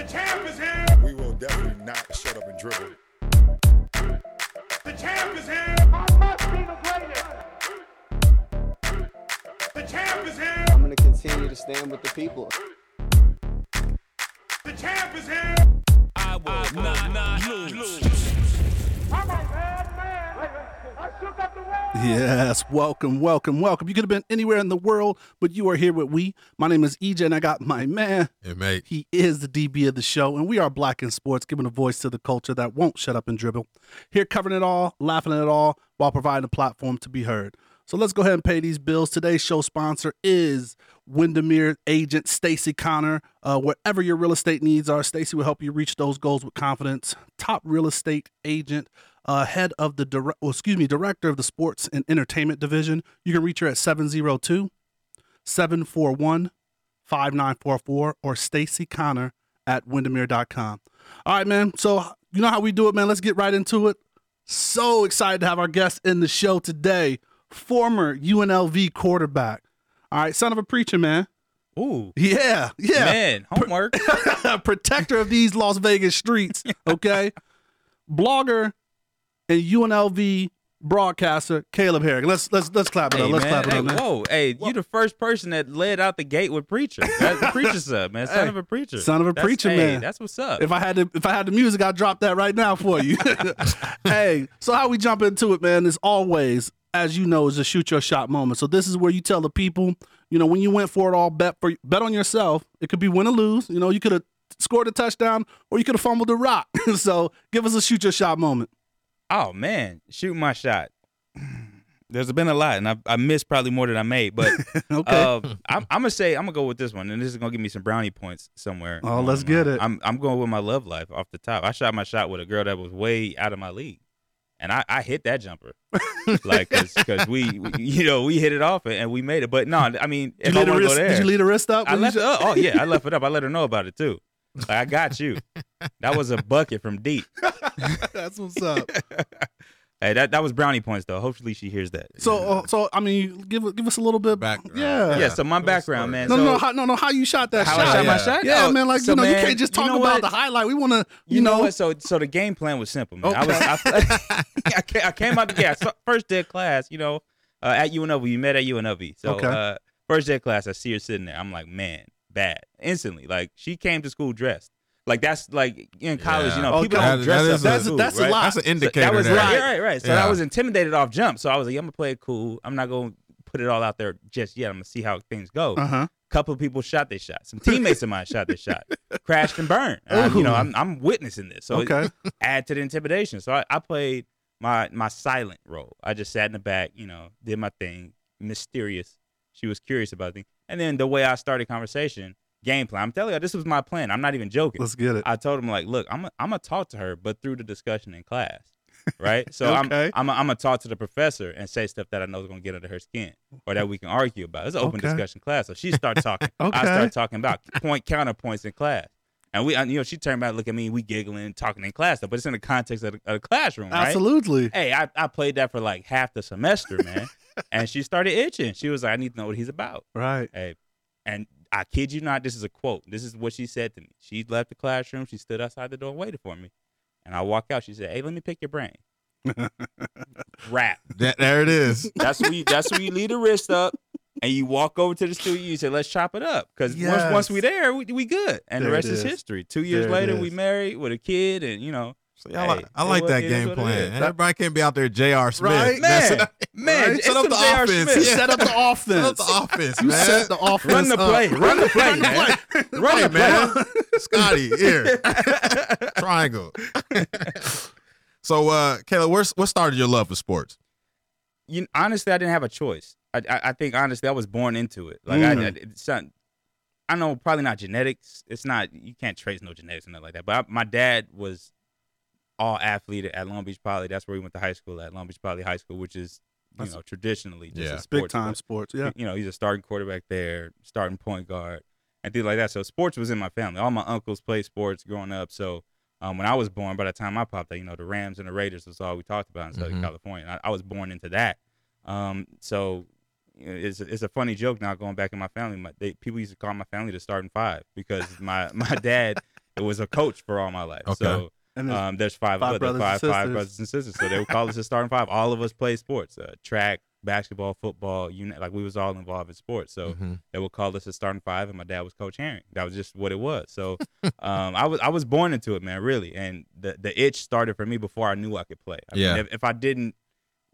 The champ is here. We will definitely not shut up and dribble. The champ is here. I must be the greatest. The champ is here. I'm gonna continue to stand with the people. The champ is here. I will not, not lose. I'm a bad man. Yes, welcome, welcome, welcome. You could have been anywhere in the world, but you are here with we. My name is EJ, and I got my man. Hey, mate. He is the DB of the show, and we are Black in Sports, giving a voice to the culture that won't shut up and dribble. Here, covering it all, laughing at it all, while providing a platform to be heard. So let's go ahead and pay these bills. Today's show sponsor is Windermere agent Stacy Connor. Uh, wherever your real estate needs are, Stacy will help you reach those goals with confidence. Top real estate agent, uh, head of the direct, well, excuse me, director of the sports and entertainment division. You can reach her at 702 741 5944 or Stacy Connor at windermere.com. All right, man. So, you know how we do it, man. Let's get right into it. So excited to have our guest in the show today. Former UNLV quarterback. All right, son of a preacher, man. Ooh, Yeah, yeah. man, homework. Protector of these Las Vegas streets, okay? Blogger and UNLV broadcaster Caleb Herring. Let's let's let's clap it hey, up. Let's man. clap it hey, up, man. Whoa, hey, you the first person that led out the gate with preacher. That's preacher's up, man. Son Hey, of a preacher. son of a That's- preacher, hey, man. That's what's up. If I had to, if I had the music, I'd drop that right now for you. hey, so how we jump into it, man, is always, as you know, is a shoot your shot moment. So this is where you tell the people, you know, when you went for it all, bet for bet on yourself. It could be win or lose. You know, you could have scored a touchdown or you could have fumbled a rock. so give us a shoot your shot moment. Oh man, shoot my shot. There's been a lot, and I, I missed probably more than I made. But Okay. uh, I'm, I'm gonna say I'm gonna go with this one, and this is gonna give me some brownie points somewhere. Oh, let's Um, get it. I'm I'm going with my love life off the top. I shot my shot with a girl that was way out of my league, and I, I hit that jumper, like because we, we you know we hit it off and we made it. But no, I mean did, you I lead a want to go wrist, there, did you lead a wrist up? I when you it up. Oh yeah, I left it up. I let her know about it too. Like I got you. That was a bucket from deep. That's what's up. Hey, that that was brownie points though. Hopefully she hears that. So, uh, so I mean, give give us a little bit. Background. Yeah. yeah. So my background, man. No, so, no, how, no, no. How you shot that How shot? I shot my yeah. shot? Yeah, Oh, man. Like so, you know, you can't just you talk know about what? the highlight. We want to, you, You know, know. what? So so the game plan was simple, man. I was Okay. I, I, came out the gate. So first day of class, you know, uh, at UNLV. We met at UNLV. So Okay. uh, first day of class, I see her sitting there. I'm like, man, bad. Instantly, like she came to school dressed. Like that's like in college, you know, Yeah. people don't That- dress that up. is to a- That's- school, that's a lot. That's an So indicator. that was there. right, right, right. So Yeah. I was intimidated off jump. So I was like, I'm gonna play it cool. I'm not gonna put it all out there just yet. I'm gonna see how things go. Uh huh. couple of people shot their shot. Some teammates of mine shot their shot, crashed and burned. I'm, you know, I'm, I'm witnessing this, so Okay. add to the intimidation. So I, I played my my silent role. I just sat in the back, you know, did my thing, mysterious. She was curious about things, and then the way I started conversation, game plan. I'm telling you, this was my plan. I'm not even joking. Let's get it. I told him like, look, I'm i I'm gonna talk to her, but through the discussion in class, right? So Okay. I'm I'm I'm gonna talk to the professor and say stuff that I know is gonna get under her skin or that we can argue about. It's an open Okay. discussion class. So she starts talking. Okay. I start talking about point counterpoints in class. And we, you know, she turned back, look at me, we giggling, talking in class, but it's in the context of the, of the classroom, right? Absolutely. Hey, I, I played that for like half the semester, man. and she started itching. She was like, I need to know what he's about. Right. Hey, and I kid you not, this is a quote. This is what she said to me. She left the classroom. She stood outside the door and waited for me. And I walk out. She said, "Hey, let me pick your brain." Rap. That- there it is. That's where you. That's where you lead the wrist up, and you walk over to the studio. You say, "Let's chop it up," because once once we Yes. there, we, we good, and There the rest is. is. history. Two years There later, we married with a kid, and you know, See, I like, I like wa- that game plan. Everybody can't be out there J.R. Smith. Right? Man, it. man, Right? Set up the J.R. offense. Smith. Yeah. Set up the offense. Set up the offense, man. set the offense. Run the play. Run the play, man. Run Hey, the play. man. Scotty, here. Triangle. so, uh, Caleb, where's, what started your love for sports? you honestly, I didn't have a choice. I, I, I think honestly, I was born into it. Like I, Mhm. I, it's not, I know probably not genetics. It's not you can't trace no genetics and nothing like that. But I, my dad was all athlete at Long Beach Poly. That's where he went to high school at Long Beach Poly High School, which is you That's- know traditionally just Yeah. sports Big time sports. Yeah. You know, he's a starting quarterback there, starting point guard, and things like that. So sports was in my family. All my uncles played sports growing up. So um, when I was born, by the time I popped out, you know, the Rams and the Raiders was all we talked about in Southern Mhm. California. I, I was born into that. Um, so it's it's a funny joke now going back in my family. My, they, people used to call my family the starting five because my my dad it was a coach for all my life. Okay. So And there's- um, there's five, five of us, brothers and five, five sisters. brothers and sisters. So they would call us the starting five. All of us play sports, uh, track, basketball, football. You know, like we was all involved in sports. So Mhm. they would call us the starting five, and my dad was Coach Herring. That was just what it was. So um, I was I was born into it, man, really. And the the itch started for me before I knew I could play. I Yeah. Mean, if, if I didn't, if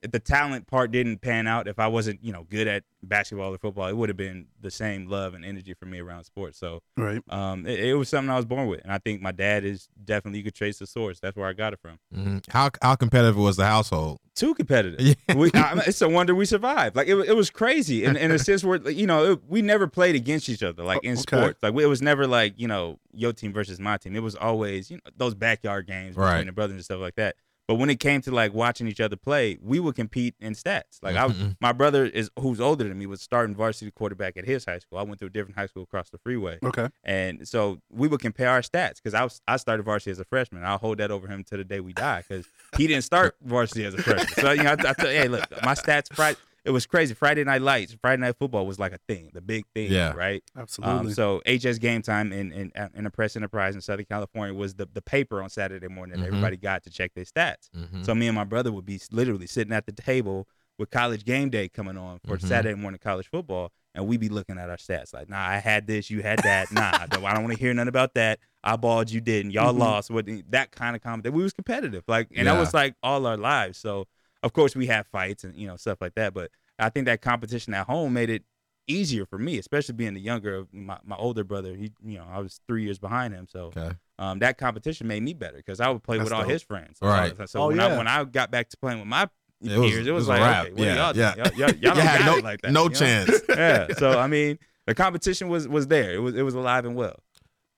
the talent part didn't pan out, if I wasn't, you know, good at basketball or football, it would have been the same love and energy for me around sports. So right. um, it, it was something I was born with, and I think my dad is definitely you could trace the source. That's where I got it from. Mhm. How how competitive was the household? Too competitive. Yeah. We, I, it's a wonder we survived. Like it, it was crazy in, in a sense where you know it, we never played against each other like in Okay. sports. Like it was never like you know your team versus my team. It was always you know those backyard games between Right. the brothers and stuff like that. But when it came to like watching each other play, we would compete in stats. Like I, Mhm. my brother is who's older than me was starting varsity quarterback at his high school. I went to a different high school across the freeway. Okay. And so we would compare our stats because I was I started varsity as a freshman. I'll hold that over him to the day we die because he didn't start varsity as a freshman. So you know, I, I thought, hey, look, my stats Friday. It was crazy. Friday night lights, Friday night football was like a thing, the big thing, Yeah. right? Absolutely. Um, so HS Game Time in in, in the Press Enterprise in Southern California was the, the paper on Saturday morning that Mhm. everybody got to check their stats. Mhm. So me and my brother would be literally sitting at the table with college game day coming on for Mhm. Saturday morning college football, and we'd be looking at our stats like, nah, I had this, you had that, nah, I don't, don't want to hear nothing about that. I balled, you didn't, y'all Mhm. lost. What that kind of comment? We was competitive, like, and Yeah. that was like all our lives. So of course we have fights and you know stuff like that, but I think that competition at home made it easier for me, especially being the younger of my, my older brother. He, you know, I was three years behind him, so Okay. um, that competition made me better because I would play That's with all dope. his friends. Right. So, so Oh, when yeah. I when I got back to playing with my It was- peers, it it was, was like, okay, what Yeah, y'all yeah. Y'all, y'all, y'all don't had got no it like that. no you know? chance. yeah. So I mean, the competition was was there. It was it was alive and well.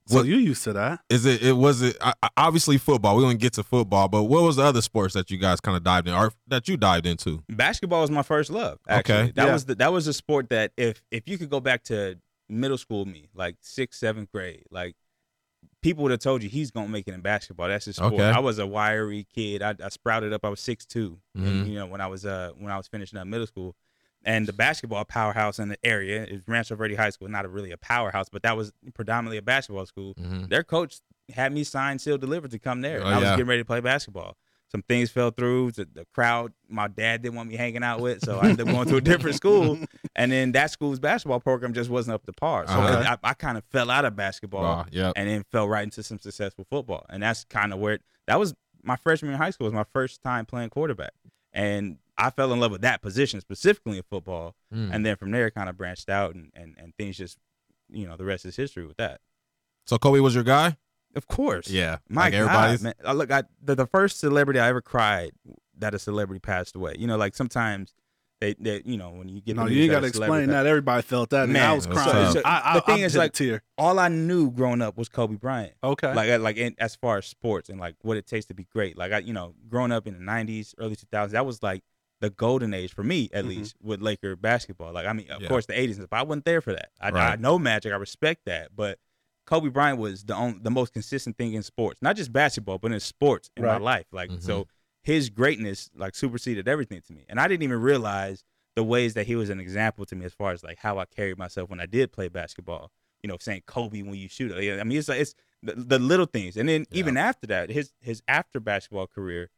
So what- you used to that. Is it? It was it. I- I- Obviously, football. We're gonna get to football, but what was the other sports that you guys kind of dived in, or that you dived into? Basketball was my first love. Actually, Okay. that Yeah. was the, that was a sport that if if you could go back to middle school me, like sixth seventh grade, like people would have told you he's gonna make it in basketball. That's his sport. Okay. I was a wiry kid. I, I sprouted up. I was six Mhm. you know, when I was uh when I was finishing up middle school. And the basketball powerhouse in the area is Rancho Verde High School. Not a, really a powerhouse, but that was predominantly a basketball school. Mhm. Their coach had me signed, sealed, delivered to come there. Oh, I was yeah. getting ready to play basketball. Some things fell through. The, the crowd, my dad didn't want me hanging out with, so I ended up going to a different school. And then that school's basketball program just wasn't up to par. So Uh-huh. I, I kind of fell out of basketball Wow, yep. and then fell right into some successful football. And that's kind of where it, that was my freshman in high school was my first time playing quarterback. And I fell in love with that position specifically in football. Mm. And then from there kind of branched out and, and, and things just you know, the rest is history with that. So Kobe was your guy? Of course. Yeah. My like God, man. Uh, Look, I, the, the first celebrity I ever cried that a celebrity passed away. You know, like sometimes they, they you know, when you get No, you ain't got to explain that. Everybody felt that. Man, Man, I was crying. so I, I, the thing I is, like, tear. All I knew growing up was Kobe Bryant. Okay. Like, like in, as far as sports and like what it takes to be great. Like I, you know, growing up in the '90s, early 2000s, that was like the golden age for me, at Mhm. least, with Laker basketball. Like, I mean, of Yeah. course, the '80s, but I wasn't there for that. I, I know Magic, I respect that, but Kobe Bryant was the on, the most consistent thing in sports, not just basketball, but in sports in my life. Like, Mhm. so his greatness like superseded everything to me, and I didn't even realize the ways that he was an example to me as far as like how I carried myself when I did play basketball. You know, saying Kobe when you shoot. I mean, it's like it's the, the little things, and then Yeah. even after that, his his after basketball career,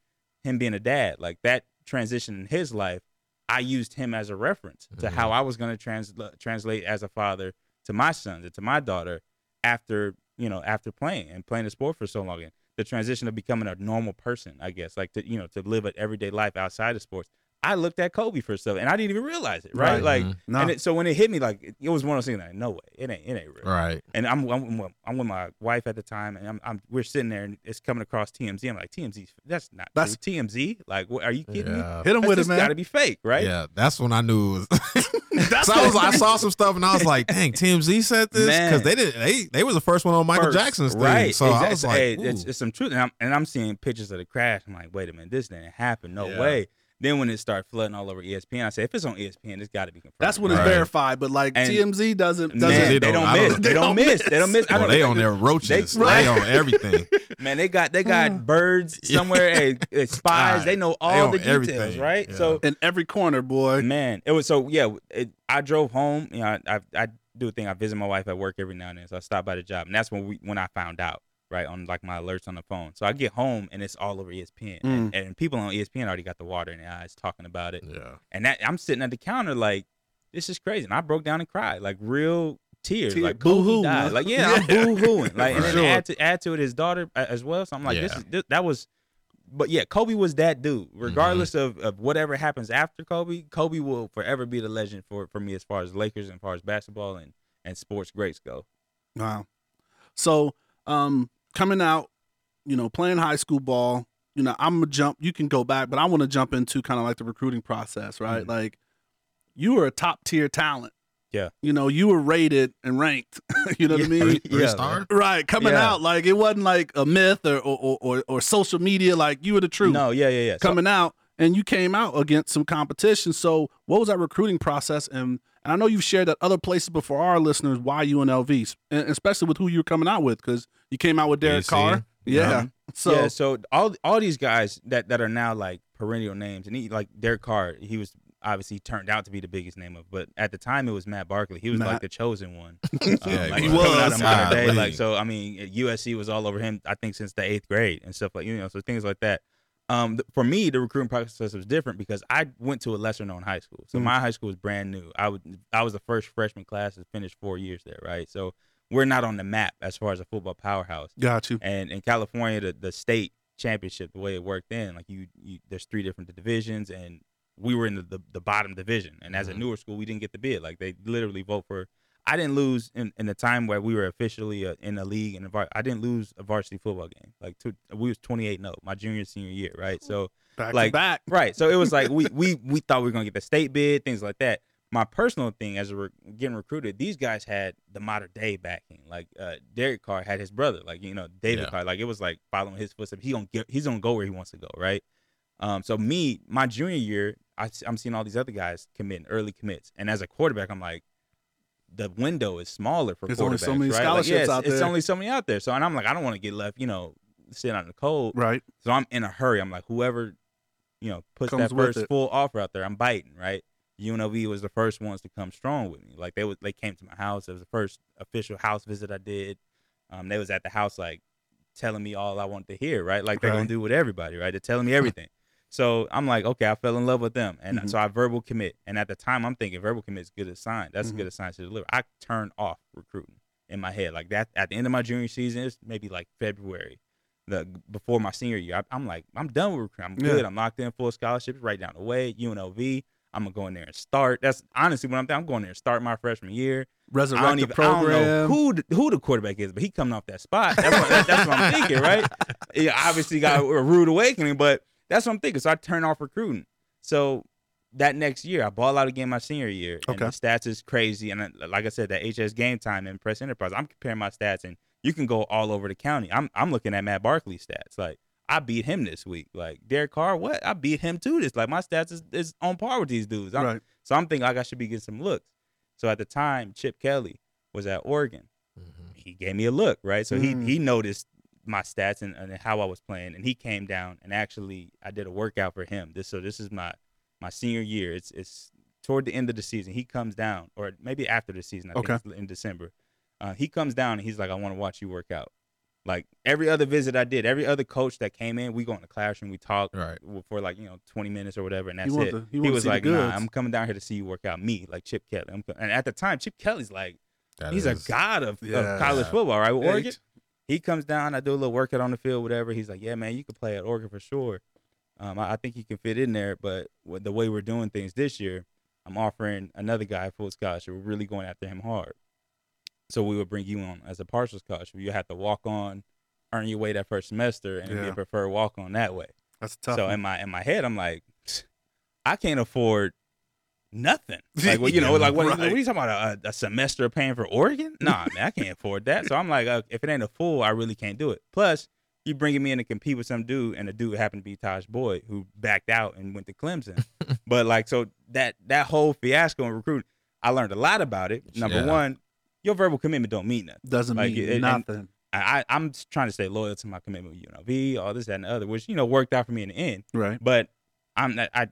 him being a dad, like that transition in his life, I used him as a reference to Mhm. how I was going to transla- translate as a father to my sons and to my daughter after you know after playing and playing the sport for so long. And the transition of becoming a normal person, I guess, like to you know to live an everyday life outside of sports. I looked at Kobe for stuff, and I didn't even realize it, right? Right. Like, Mhm. No. and it, so when it hit me, like it, it was one of those things. Like, no way, it ain't, it ain't real. Right. And I'm, I'm with- I'm with my wife at the time, and I'm, I'm we're sitting there, and it's coming across TMZ. I'm like, TMZ, that's not That's- true. TMZ. Like, what, are you kidding me? Hit him That's with it, man. Got to be fake, right? Yeah, that's when I knew. It was That's so I was, I saw some stuff and I was like, "Dang, TMZ said this because they did. They they were the first one on Michael First, Jackson's thing. right? So I was like, hey, it's, it's some truth, and I'm, and I'm seeing pictures of the crash. I'm like, wait a minute, this didn't happen. No Yeah. way. Then when it started flooding all over ESPN, I said, if it's on ESPN, it's got to be confirmed. That's when it's Right. verified, but like And- TMZ doesn't doesn't. They they, don't- don't, I don't- miss. They don't miss. They don't miss. I don't they know. on their roaches. They, Right. on everything. Man, they got they got hmm. birds somewhere. hey, hey, spies. God, They know all on the details, everything. right? Yeah. So in every corner, boy. Man, it was so yeah. It, I drove home. You know, I, I I do a thing. I visit my wife at work every now and then, so I stopped by the job, and that's when we when I found out right on like my alerts on the phone. So I get home and it's all over ESPN, Mm. and, and people on ESPN already got the water in their eyes talking about it. Yeah. And that I'm sitting at the counter like, this is crazy. And I broke down and cried, like real tears, Tear- like died. man. Like yeah, I'm boo hooing. Like and then sure. add to add to it his daughter as well. So I'm like, this is this, that was. But yeah, Kobe was that dude. Mm-hmm. Regardless of, of whatever happens after Kobe, Kobe will forever be the legend for, for me as far as Lakers and as far as basketball and, and sports greats go. Wow. So, um, coming out, you know, playing high school ball, you know, I'm gonna jump. You can go back, but I want to jump into kind of like the recruiting process, right? Mhm. Like, you were a top tier talent. Yeah. You know, you were rated and ranked. you know what I mean? Three, three Yeah, star? Right, coming Yeah. out like it wasn't like a myth or or, or or or social media. Like you were the truth No, yeah, yeah, yeah. So- coming out, and you came out against some competition. So, what was that recruiting process? And and I know you've shared that other places before our listeners why UNLV, and LV, especially with who you were coming out with, because you came out with Derek Carr. Yeah. So yeah, so all all these guys that that are now like perennial names, and he like Derek Carr, he was obviously turned out to be the biggest name of, but at the time it was Matt Barkley. He was Matt. like the chosen one. Um, Yeah, like, he coming out was. of day, like so. I mean, USC was all over him. I think since the eighth grade and stuff like you know, so things like that. Um, th- for me, the recruiting process was different because I went to a lesser known high school. So Mm. my high school was brand new. I would I was the first freshman class to finish four years there, right? So we're not on the map as far as a football powerhouse. got you. And in California, the, the state championship, the way it worked then, like you, you there's three different divisions, and we were in the, the, the bottom division. And as a Mhm. newer school, we didn't get the bid. Like they literally vote for. I didn't lose in, in the time where we were officially uh, in the league, and I didn't lose a varsity football game. Like two, we was 28 no my junior senior year, right? So Back like- to back. Right. So it was like we we we thought we were gonna get the state bid, things like that. My personal thing as a re- getting recruited, these guys had the modern day backing. Like uh, Derek Carr had his brother, like you know David Yeah. Carr. Like it was like following his footsteps. He gonna get, he's gonna go where he wants to go, right? Um, so me, my junior year, I, am seeing all these other guys committing early commits, and as a quarterback, I'm like, the window is smaller for There's quarterbacks, only so many right? Like, scholarships yeah, it's, out it's there. It's only so many out there. So, and I'm like, I don't want to get left, you know, sitting out in the cold. Right. So I'm in a hurry. I'm like, whoever, you know, puts Comes that first it. full offer out there, I'm biting, right? UNLV was the first ones to come strong with me. Like they was, they came to my house. It was the first official house visit I did. Um, they was at the house like telling me all I wanted to hear, right? Like they're Right. gonna do with everybody, right? They're telling me everything. so I'm like, okay, I fell in love with them, and Mhm. so I verbal commit. And at the time, I'm thinking verbal commit is good as sign. That's Mhm. a good sign to deliver. I turned off recruiting in my head like that. At the end of my junior season, it's maybe like February the before my senior year. I, I'm like, I'm done with recruiting. I'm Yeah. good. I'm locked in full scholarships right down the way. UNLV. I'm gonna go in there and start. That's honestly what I'm thinking. I'm going there and start my freshman year. Resurrect I don't the even I don't know program. who the, who the quarterback is, but he coming off that spot. That's what, that- that's what I'm thinking, right? Yeah, obviously got a rude awakening, but that's what I'm thinking. So I turn off recruiting. So that next year, I ball out again my senior year, and Okay. the stats is crazy. And uh, like I said, that HS game time and Press Enterprise, I'm comparing my stats, and you can go all over the county. I'm I'm looking at Matt Barkley stats, like. I beat him this week. Like Derek Carr, what? I beat him too. This like my stats is, is on par with these dudes. I'm, Right. so I'm thinking like I should be getting some looks. So at the time, Chip Kelly was at Oregon. He gave me a look, right? So Mm. he he noticed my stats and, and how I was playing, and he came down and actually I did a workout for him. This so this is my my senior year. It's it's toward the end of the season. He comes down, or maybe after the season. I Okay. think it's in December. Uh, he comes down and he's like, I want to watch you work out. Like every other visit I did, every other coach that came in, we go in the classroom, we talk Right. for like you know 20 minutes or whatever, and that's want it. to- he he was like, Nah. I'm coming down here to see you work out. Me, like Chip Kelly. I'm, and at the time, Chip Kelly's like, That he's is- a god of, Yeah. of college football, right? With Yeah, Oregon, he comes down. I do a little workout on the field, whatever. He's like, yeah, man, you can play at Oregon for sure. Um, I, I think he can fit in there, but with the way we're doing things this year, I'm offering another guy a full scholarship. We're really going after him hard. So we would bring you on as a partial scholarship. You have to walk on, earn your way that first semester, and it'd be a preferred walk on that way. That's tough. So one. in my in my head, I'm like, I can't afford nothing. Like, well, you know, like what, right. what are you talking about? A, a semester of paying for Oregon? Nah, man, I can't afford that. So I'm like, uh, if it ain't a fool, I really can't do it. Plus, you bringing me in to compete with some dude, and the dude happened to be Tajh Boyd, who backed out and went to Clemson. but like, so that that whole fiasco in recruiting, I learned a lot about it. Number Yeah. one, your verbal commitment don't mean nothing. doesn't like, mean it- nothing. I, I'm trying to stay loyal to my commitment with UNLV, all this, that, and the other, which you know worked out for me in the end. right. But I'm not, I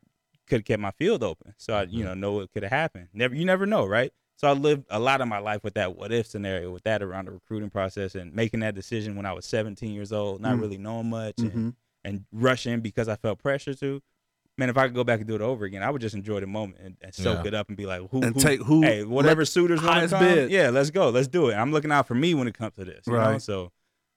could have kept my field open, so I Mm-hmm. you know know what could have happened. Never, you never know, right? So I lived a lot of my life with that what if scenario, with that around the recruiting process and making that decision when I was 17 years old, not Mm. really knowing much Mhm. and, and rushing because I felt pressure to. Man, if I could go back and do it over again, I would just enjoy the moment and, and soak Yeah. it up and be like, who, And who- take who- hey, whatever let- suitors want to highest come, bid. yeah, let's go, let's do it. I'm looking out for me when it comes to this, you know? Right. So,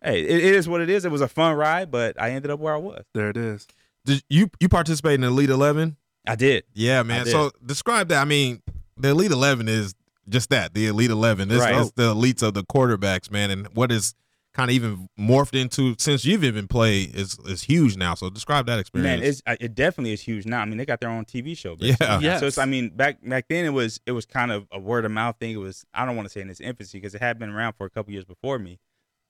hey, it, it is what it is. It was a fun ride, but I ended up where I was. There it is. Did you you participate in the Elite Eleven? I did. Yeah, man. did. So describe that. I mean, the Elite Eleven is just that, the Elite Eleven. This Right. is the elites of the quarterbacks, man. And what is kind of even morphed into since you've even played is is huge now. So describe that experience. Man, it's it definitely is huge now. I mean, they got their own TV show. basically Yeah. Yes. So it's, I mean, back back then it was it was kind of a word of mouth thing. It was I don't want to say in its infancy because it had been around for a couple years before me,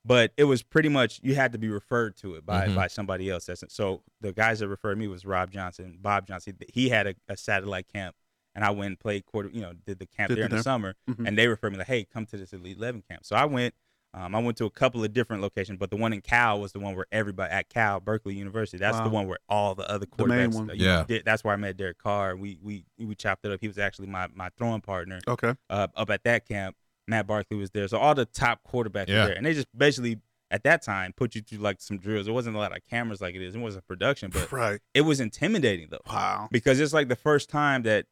but it was pretty much you had to be referred to it by Mhm. by somebody else. That's so the guys that referred me was Rob Johnson, Bob Johnson. He had a, a satellite camp, and I went and played quarter. You know, did the camp Did there the in the there. summer, Mhm. and they referred me like, hey, come to this Elite Eleven camp. So I went. Um, I went to a couple of different locations, but the one in Cal was the one where everybody at Cal, Berkeley University. That's Wow. the one where all the other The main quarterbacks. one. you Yeah. did- that's where I met Derek Carr. We we we chopped it up. He was actually my my throwing partner Okay. uh, up at that camp. Matt Barkley was there, so all the top quarterbacks Yeah. were there, and they just basically at that time put you through like some drills. It wasn't a lot of cameras like it is. It wasn't production, but Right. it was intimidating though Wow. because it's like the first time that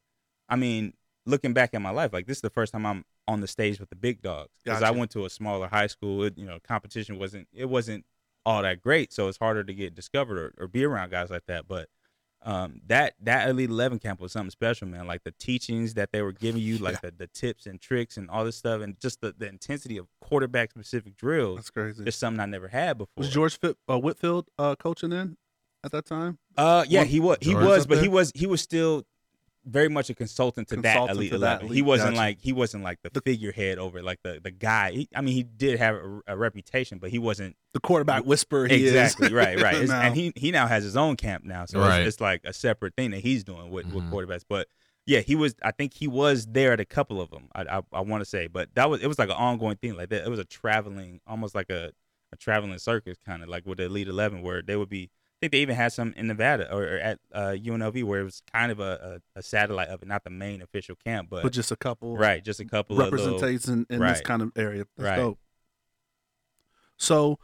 I mean, looking back at my life, like this is the first time I'm on the stage with the big dogs because I went to a smaller high school. It, you know, competition wasn't it wasn't all that great, so it's harder to get discovered or, or be around guys like that. But um, that that Elite Eleven camp was something special, man. Like the teachings that they were giving you, like the, the tips and tricks and all this stuff, and just the, the intensity of quarterback specific drills. That's crazy. It's something I never had before. Was George Fit, uh, Whitfield uh, coaching then at that time? Uh, yeah, What- he was. He George was, up but he was. He was still very much a consultant to Consultant that elite to that eleven. elite, he wasn't gotcha. like he wasn't like the, figurehead over like the the guy. He, I mean, he did have a, a reputation, but he wasn't The quarterback whisperer. He exactly is. right. Right, It's- Now. and he he now has his own camp now, so Right. it's, it's like a separate thing that he's doing with, Mhm. with quarterbacks. But yeah, he was. I think he was there at a couple of them. I I, I want to say, but that was it was like an ongoing thing. Like that, it was a traveling, almost like a a traveling circus kind of like with the Elite Eleven, where they would be. I think they even had some in Nevada or, or at uh, UNLV, where it was kind of a, a, a satellite of it, not the main official camp, but, but just a couple right, just a couple of little, representation in this kind of area. That's Right. dope. So,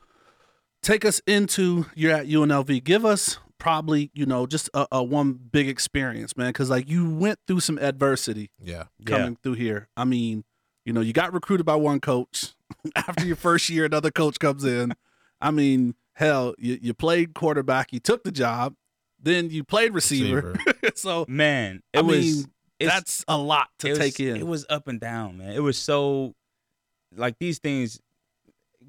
take us into you're at UNLV. Give us probably you know just a, a one big experience, man, because like you went through some adversity yeah. yeah. coming through here. I mean, you know, you got recruited by one coach. After your first year, another coach comes in. I mean, hell, you, you played quarterback, you took the job, then you played receiver. so Man, it I was mean, that's a lot to was- take in. It was up and down, man. It was so like these things.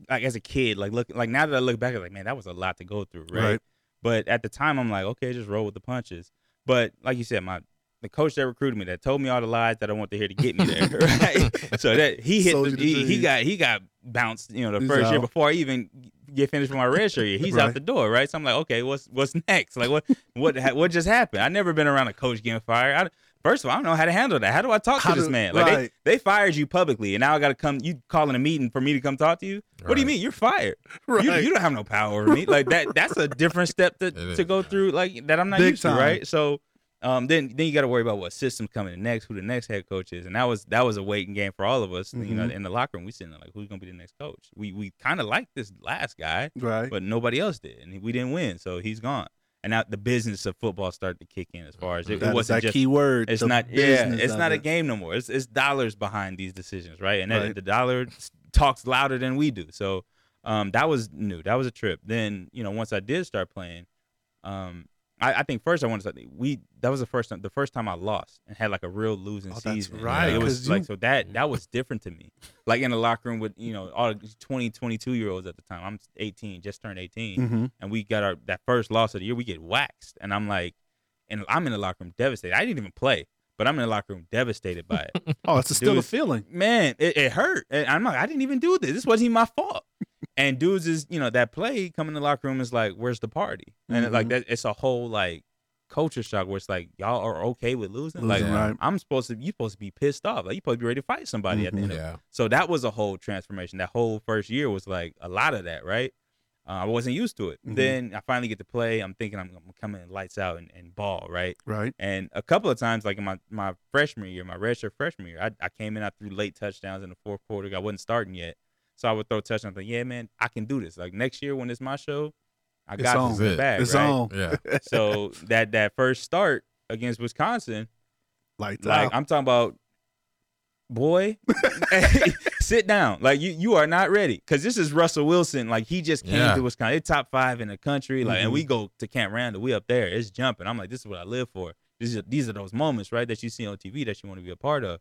Like as a kid, like look, like now that I look back, I'm like, man, that was a lot to go through, right? Right. But at the time, I'm like, okay, just roll with the punches. But like you said, my the coach that recruited me, that told me all the lies that I want to hear to get me there, right? so that he hit, the, he, he got he got bounced, you know, the He's first year before I even get finished with my red shirt year. He's Right. out the door, right? So I'm like, okay, what's what's next? Like what what ha- what just happened? I never been around a coach getting fired. I, First of all, I don't know how to handle that. How do I talk How to this do- man? Like right. they, they fired you publicly, and now I got to come. You calling a meeting for me to come talk to you? What do you mean? You're fired. Right. You, you don't have no power over me. Like that. That's a different step to, to go through. Like that. I'm not Big used time. to. Right. So, um, then then you got to worry about what system's coming in next, who the next head coach is, and that was that was a waiting game for all of us. You know, Mhm. in the locker room, we sitting there like, who's gonna be the next coach? We we kind of liked this last guy, right. but nobody else did, and we didn't win, so he's gone. And now the business of football started to kick in as far as it, That it wasn't that just key word. it's not yeah it's not a game no more it's, it's dollars behind these decisions right and that, Right. the dollar talks louder than we do so um that was new that was a trip then you know once i did start playing um I, I think first I wanted to say we that was the first time the first time I lost and had like a real losing Oh, that's season. right, It was you- like so that that was different to me. Like in the locker room with you know all the 20, 22 year olds at the time. I'm 18, just turned 18 Mhm. and we got our that first loss of the year, we get waxed, and I'm like, and I'm in the locker room devastated. I didn't even play, but I'm in the locker room devastated by it. Oh, it's still Dude, a feeling. Man, it, it hurt. And I'm like, I didn't even do this. This wasn't even my fault. And dudes is, you know, that play coming in the locker room is like, where's the party? And it, like that, it's a whole like culture shock where it's like y'all are okay with losing. Like right. I'm supposed to, you supposed to be pissed off. Like you supposed to be ready to fight somebody at the end. of Yeah. so that was a whole transformation. That whole first year was like a lot of that, right? Uh, I wasn't used to it. Mhm. Then I finally get to play. I'm thinking I'm, I'm coming lights out and, and ball, right? Right. And a couple of times, like in my, my freshman year, my redshirt freshman year, I, I came in, I threw late touchdowns in the fourth quarter. I wasn't starting yet. So I would throw touchdowns. Like, yeah, man, I can do this. Like next year when it's my show, I It's got on. this in the It's bag. It's right? on. Yeah. So that that first start against Wisconsin, Lights like. I'm talking about, boy, sit down. Like you you are not ready because this is Russell Wilson. Like he just came Yeah. to Wisconsin, They're top five in the country. Like Mhm. and we go to Camp Randall, we up there, it's jumping. I'm like, this is what I live for. These are these are those moments, right, that you see on TV that you want to be a part of.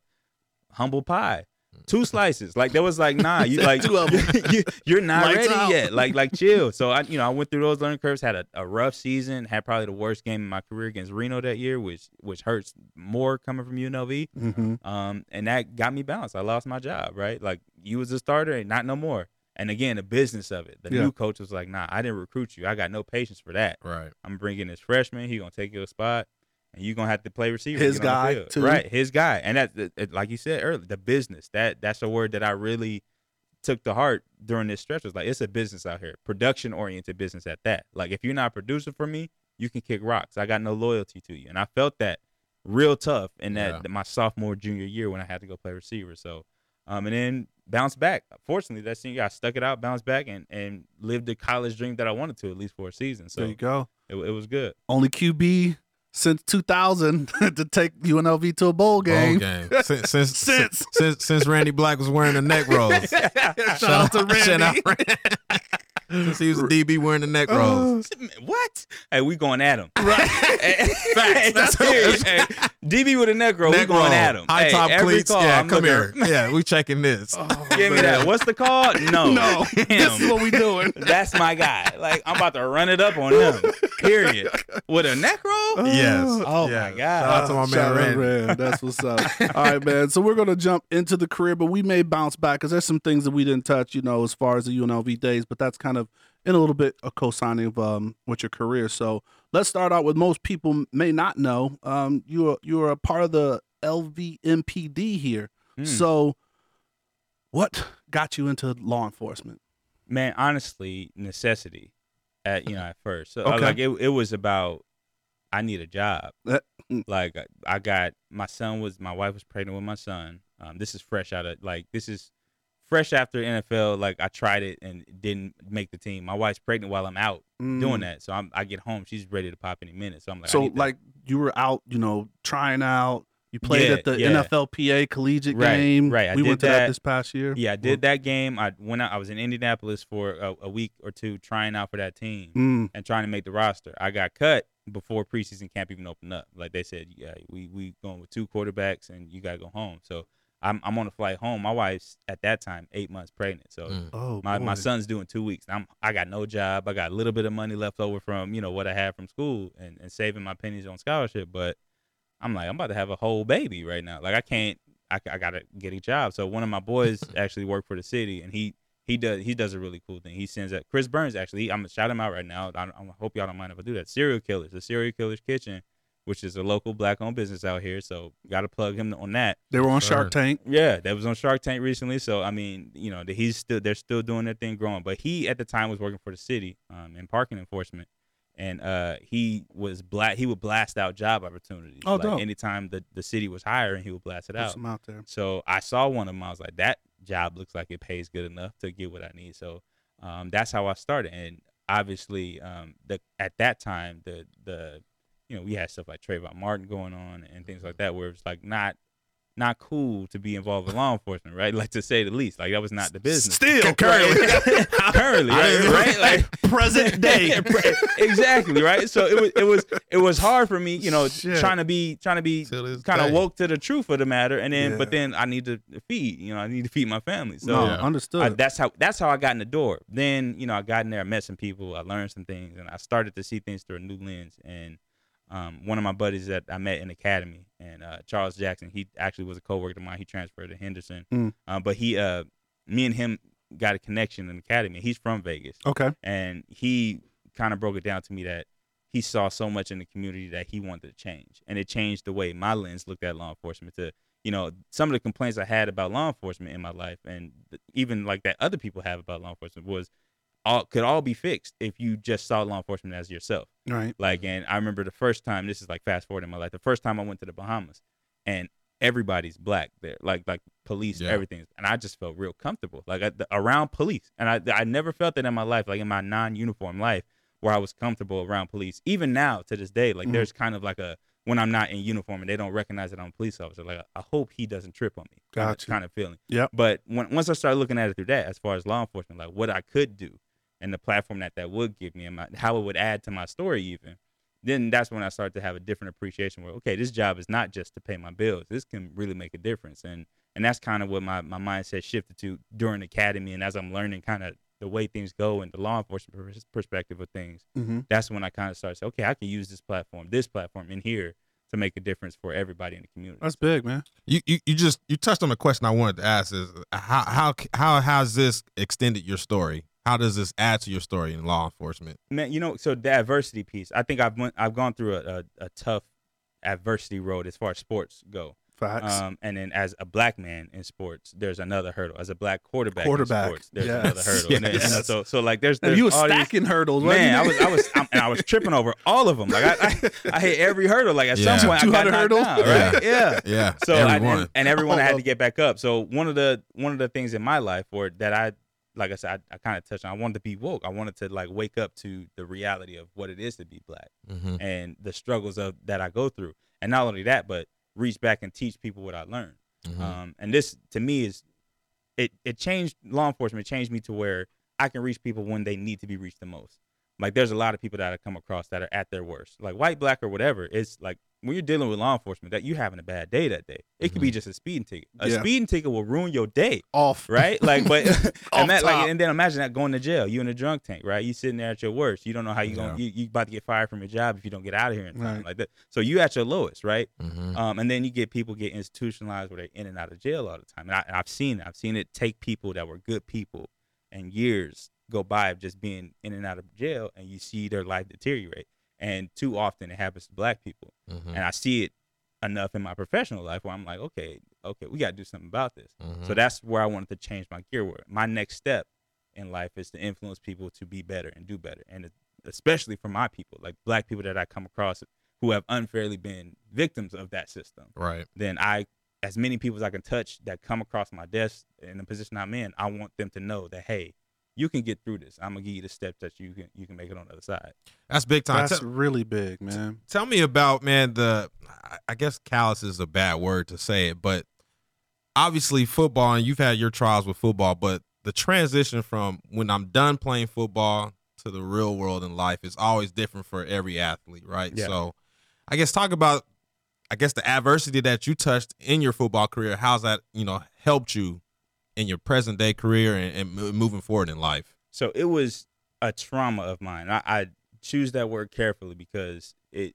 Humble pie. Two slices, like there was like nah, you like Two of 'em. you, you're not Lights ready out. yet. Like like chill. So I you know I went through those learning curves. Had a, a rough season. Had probably the worst game in my career against Reno that year, which which hurts more coming from UNLV. mm-hmm. Um, and that got me bounced. I lost my job. Right, like you was a starter, and not no more. And again, the business of it. The Yeah. new coach was like, "Nah, I didn't recruit you. I got no patience for that. Right. I'm bringing this freshman. He gonna take your spot, and you gonna have to play receiver. His get on the guy, too. right? His guy, and that- like you said earlier, the business. That that's a word that I really took to heart during this stretch. Was like it's a business out here, production oriented business at that. Like if you're not producing for me, you can kick rocks. I got no loyalty to you, and I felt that real tough in that Yeah. my sophomore junior year when I had to go play receiver. So, um, and then bounce back. Fortunately, that senior year, I stuck it out, bounced back, and and lived the college dream that I wanted to at least for a season. So there you go. it, it was good. Only QB since 2000 to take UNLV to a bowl Bowl game. game. Since since, Since. since since Randy Black was wearing the neck rolls. Shout out to Shout out Randy. Randy. Since he was a DB wearing the neck rolls. Oh. What? Hey, we going at him. Right. Facts. That's serious. Hey, DB with a neck roll. we going roll. at him. High Hey, top cleats. call, yeah, I'm come looking- here. Yeah, we checking this. Oh, Give me that. What's the call? No. no, Him. this is what we doing. That's my guy. Like I'm about to run it up on him. Period. With a neck roll. Yes. Oh Yeah. my god. Shout out to my man Shout out Randy. Rand. That's what's up. All right, man. So we're gonna jump into the career, but we may bounce back because there's some things that we didn't touch, you know, as far as the UNLV days. But that's kind of in a little bit a co-signing of um with your career. So let's start out with most people may not know. Um, you are you are a part of the LVMPD here. Hmm. So what got you into law enforcement? man, honestly, necessity. At you know, at first, so Okay. like it, it was about I need a job. Uh, mm. Like I- I got my son was my wife was pregnant with my son. Um, this is fresh out of like this is fresh after NFL. Like I tried it and didn't make the team. My wife's pregnant while I'm out doing Mm. that, so I'm, I get home, she's ready to pop any minute. So I'm like, So like you were out, you know, trying out. You played Yeah, at the yeah. NFLPA collegiate Right, game. right. I we did went to that that. this past year. Yeah, I did that game. I went out. I was in Indianapolis for a, a week or two trying out for that team Mm. and trying to make the roster. I got cut before preseason camp even opened up. Like they said, yeah, we we going with two quarterbacks and you gotta go home. So I'm I'm on a flight home. My wife's at that time eight months pregnant. So Mm. Oh, my, my son's doing two weeks. I'm I got no job. I got a little bit of money left over from you know what I had from school and, and saving my pennies on scholarship. But I'm like I'm about to have a whole baby right now. Like I can't. I, I gotta get a job. So one of my boys actually worked for the city, and he he does he does a really cool thing. He sends that Chris Burns actually. He, I'm gonna shout him out right now. I, I hope y'all don't mind if I do that. Serial Grillers, the Serial Grillers Kitchen, which is a local black-owned business out here. So gotta plug him on that. They were on Sure. Shark Tank. Yeah, that was on Shark Tank recently. So I mean, you know, he's still they're still doing their thing, growing. But he at the time was working for the city um, in parking enforcement, and uh, he was black. He would blast out job opportunities. Oh, like dope. anytime the the city was hiring, he would blast it Put out. some out there. So I saw one of them. I was like, that job looks like it pays good enough to get what I need. So um, that's how I started. And obviously, um, the at that time, the the you know we had stuff like Trayvon Martin going on and things like that, where it's like not not cool to be involved in law enforcement, right? Like to say the least. Like that was not the business. Still, currently, currently, right? right? Like present day. exactly right. So it was it was it was hard for me, you know, Shit. trying to be trying to be kind of woke to the truth of the matter, and then but then I need to feed, you know, I need to feed my family. So no, Yeah. understood. I, that's how that's how I got in the door. Then you know I got in there, I met some people, I learned some things, and I started to see things through a new lens. And um, one of my buddies that I met in academy, and uh, Charles Jackson, he actually was a coworker of mine. He transferred to Henderson, Mm. uh, but he, uh, me and him got a connection in academy. He's from Vegas okay. and he kind of broke it down to me that he saw so much in the community that he wanted to change and it changed the way my lens looked at law enforcement to you know some of the complaints i had about law enforcement in my life and even like that other people have about law enforcement was all could all be fixed if you just saw law enforcement as yourself. Right. Like, and I remember the first time. This is like fast forward in my life. The first time I went to the Bahamas, and everybody's black there, like like police, Yeah. everything, and I just felt real comfortable, like at the, around police, and I I never felt that in my life, like in my non-uniform life, where I was comfortable around police. Even now to this day, like Mhm. there's kind of like a when I'm not in uniform and they don't recognize that I'm a police officer, like I hope he doesn't trip on me. Kind of, Gotcha. kind of feeling. Yeah. But when once I started looking at it through that, as far as law enforcement, like what I could do, and the platform that that would give me, and my, how it would add to my story, even then that's when I started to have a different appreciation. Where okay, this job is not just to pay my bills. This can really make a difference, and and that's kind of what my my mindset shifted to during academy, and as I'm learning kind of the way things go and the law enforcement perspective of things. Mm-hmm. That's when I kind of started saying, okay, I can use this platform, this platform in here to make a difference for everybody in the community. That's big, man. You, you you just you touched on the question I wanted to ask is how how how has this extended your story? How does this add to your story in law enforcement? man, you know, so the adversity piece. I think I've went, I've gone through a, a, a tough adversity road as far as sports go. Facts. Um, and then as a black man in sports, there's another hurdle. As a black quarterback, Quarterback, in sports, there's yes, another hurdle. And then, you know, yes. so so like there's, and there's you was all these- stacking hurdles, wasn't Man, I was I was I'm, and I was tripping over all of them. Like I I, I hit every hurdle. Like at Yeah. some point, I 200 got knocked hurdles? down, right? Yeah. Yeah, So I, and, and everyone I had Oh. to get back up. So one of the one of the things in my life, or that I, like I said, I, I kind of touched on. I wanted to be woke. I wanted to like wake up to the reality of what it is to be black Mhm. and the struggles of that I go through. And not only that, but reach back and teach people what I learned. Mhm. Um, and this to me is it it changed law enforcement. It changed me to where I can reach people when they need to be reached the most. Like there's a lot of people that I come across that are at their worst, like white, black, or whatever. It's like when you're dealing with law enforcement, that you're having a bad day that day. It could be just a speeding ticket. A Yeah. speeding ticket will ruin your day, Off. right? Like, but Off ima- top. like, and then imagine that going to jail. You in a drunk tank, right? You sitting there at your worst. You don't know how you going. to You you about to get fired from your job if you don't get out of here in time, Right. like that. So you at your lowest, right? Mhm. Um, and then you get people get institutionalized where they're in and out of jail all the time. And, I, and I've seen it. I've seen it take people that were good people and years go by of just being in and out of jail, and you see their life deteriorate. And too often it happens to black people. Mhm. And I see it enough in my professional life where I'm like, okay, okay, we got to do something about this. Mhm. So that's where I wanted to change my gear. Where my next step in life is to influence people to be better and do better, and it- especially for my people, like black people that I come across who have unfairly been victims of that system. right. Then I, as many people as I can touch that come across my desk in the position I'm in, I want them to know that hey, you can get through this. I'm gonna give you the steps that you can you can make it on the other side. That's big time. That's Tell- really big, man. tell me about man the I- I guess callous is a bad word to say it, but obviously football and you've had your trials with football, but the transition from when I'm done playing football to the real world in life is always different for every athlete, right? Yeah. So I guess talk about I guess the adversity that you touched in your football career, how's that, you know, helped you in your present day career and, and moving forward in life? So it was a trauma of mine. I, I choose that word carefully because it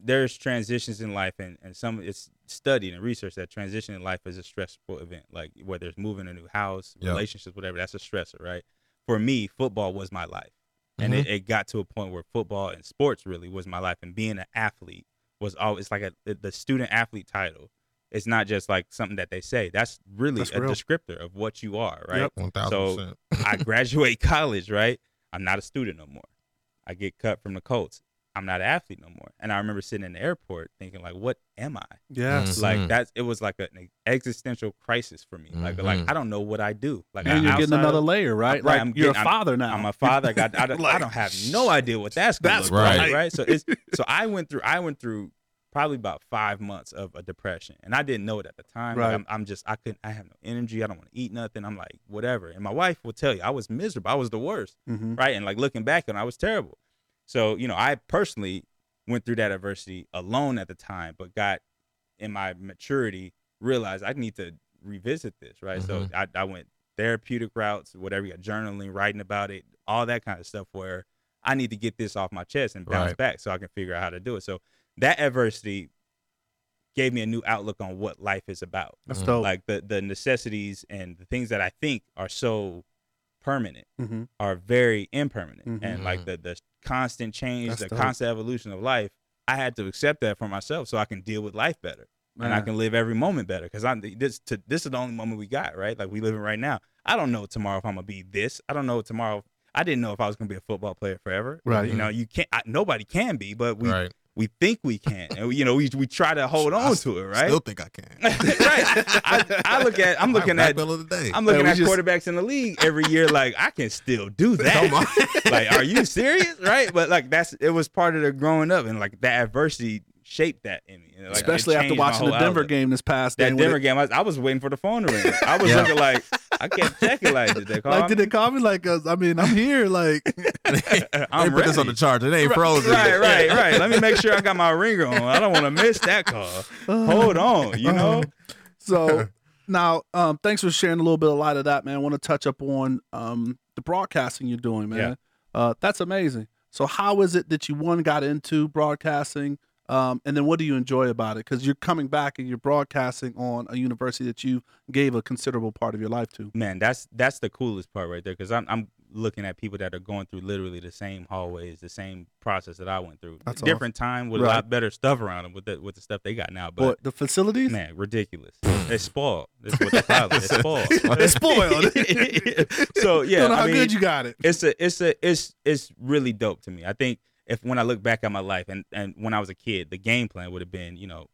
there's transitions in life and, and some it's studied and researched that transition in life is a stressful event. Like whether it's moving a new house, Yeah. relationships, whatever, that's a stressor, right? For me, football was my life. And Mhm. it, it got to a point where football and sports really was my life. And being an athlete was always like a, the student athlete title. It's not just like something that they say. That's really That's a real. descriptor of what you are, right? Yep. One thousand So. I graduate college, right? I'm not a student no more. I get cut from the Colts. I'm not an athlete no more. And I remember sitting in the airport thinking, like, what am I? Yes. Mhm. Like that's it was like an existential crisis for me. Like Mhm. like I don't know what I do. Like And you're getting another of- layer, right? Right, Like I'm you're getting- a father now. I'm a father. I got I don't, I don't have no idea what that's gonna That's look like, right. right? So it's so I went through I went through probably about five months of a depression, and I didn't know it at the time. Like, I'm, I'm just I couldn't I have no energy. I don't want to eat nothing. I'm like whatever. And my wife will tell you I was miserable. I was the worst, hmm right? And like looking back, and I was terrible. So you know I personally went through that adversity alone at the time, but got in my maturity realized I need to revisit this, right? So Mhm. I, I went therapeutic routes, whatever you got, journaling, writing about it, all that kind of stuff where I need to get this off my chest and bounce Right. back so I can figure out how to do it. So that adversity gave me a new outlook on what life is about. That's Mhm. dope. Like the the necessities and the things that I think are so permanent hmm are very impermanent Mhm. and like the the constant change That's the dope. constant evolution of life i had to accept that for myself so i can deal with life better and i can live every moment better because i'm this to, this is the only moment we got right like we live living right now i don't know tomorrow if i'm gonna be this i don't know tomorrow I didn't know if I was gonna be a football player forever. Right. You know, you can't. I, nobody can be, but we right. We think we can, and we, you know, we we try to hold on to it, right? Still think I can. right. I, I look at. I'm looking at. of the day. I'm looking we at just- quarterbacks in the league every year. Like I can still do that. like, are you serious? Right? But like that's it was part of the growing up, and like that adversity shaped that in me. Like, Especially after watching the Denver outlook. game this past That day. Denver game, I was, I was waiting for the phone to ring. I was Yeah. looking like I kept checking like, did they call Like, me? did they call me? Like, uh, I mean, I'm here. Like, I'm they put this on the charger. It ain't frozen. Right, right, right. Let me make sure I got my ringer on. I don't want to miss that call. Hold on, you know. so now, um, thanks for sharing a little bit of light of that, man. I want to touch up on um the broadcasting you're doing, man. Yeah. Uh, that's amazing. So, how is it that you one got into broadcasting? Um, and then what do you enjoy about it? Because you're coming back and you're broadcasting on a university that you gave a considerable part of your life to. Man, that's that's the coolest part right there because I'm I'm looking at people that are going through literally the same hallways, the same process that I went through. That's Different time with a lot better stuff around them with the with the stuff they got now. But But the facilities, man, ridiculous. it's spoiled. That's what call it. It's spoiled. It's spoiled. so yeah, I how mean, good you got it. it's a it's a it's it's really dope to me. I think if when I look back at my life and and when I was a kid, the game plan would have been you know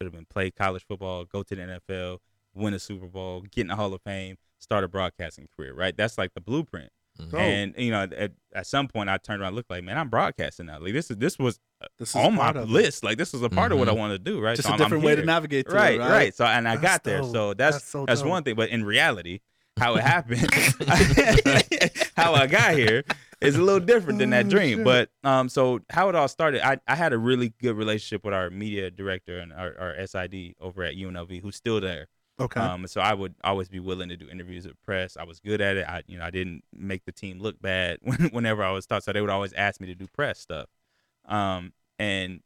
would have been play college football, go to the NFL, win a Super Bowl, get in the Hall of Fame, start a broadcasting career. Right, that's like the blueprint. Oh, And you know, at, at some point, I turned around, and looked like, man, I'm broadcasting now. Like this is this was this is on my part of it. list. Like this was a part of what I Mhm. wanted to do. Right, Just So a I'm- I'm different way to navigate to right, it, right, right? So and I That's got there. dope. So that's That's so that's one thing. But in reality, how it happened, how I got here is a little different than that Oh, dream. shit. But um, so how it all started, I, I had a really good relationship with our media director and our, our SID over at UNLV, who's still there. Okay. Um, so I would always be willing to do interviews with press. I was good at it. I, you know, I didn't make the team look bad when, whenever I was taught. So they would always ask me to do press stuff. Um, and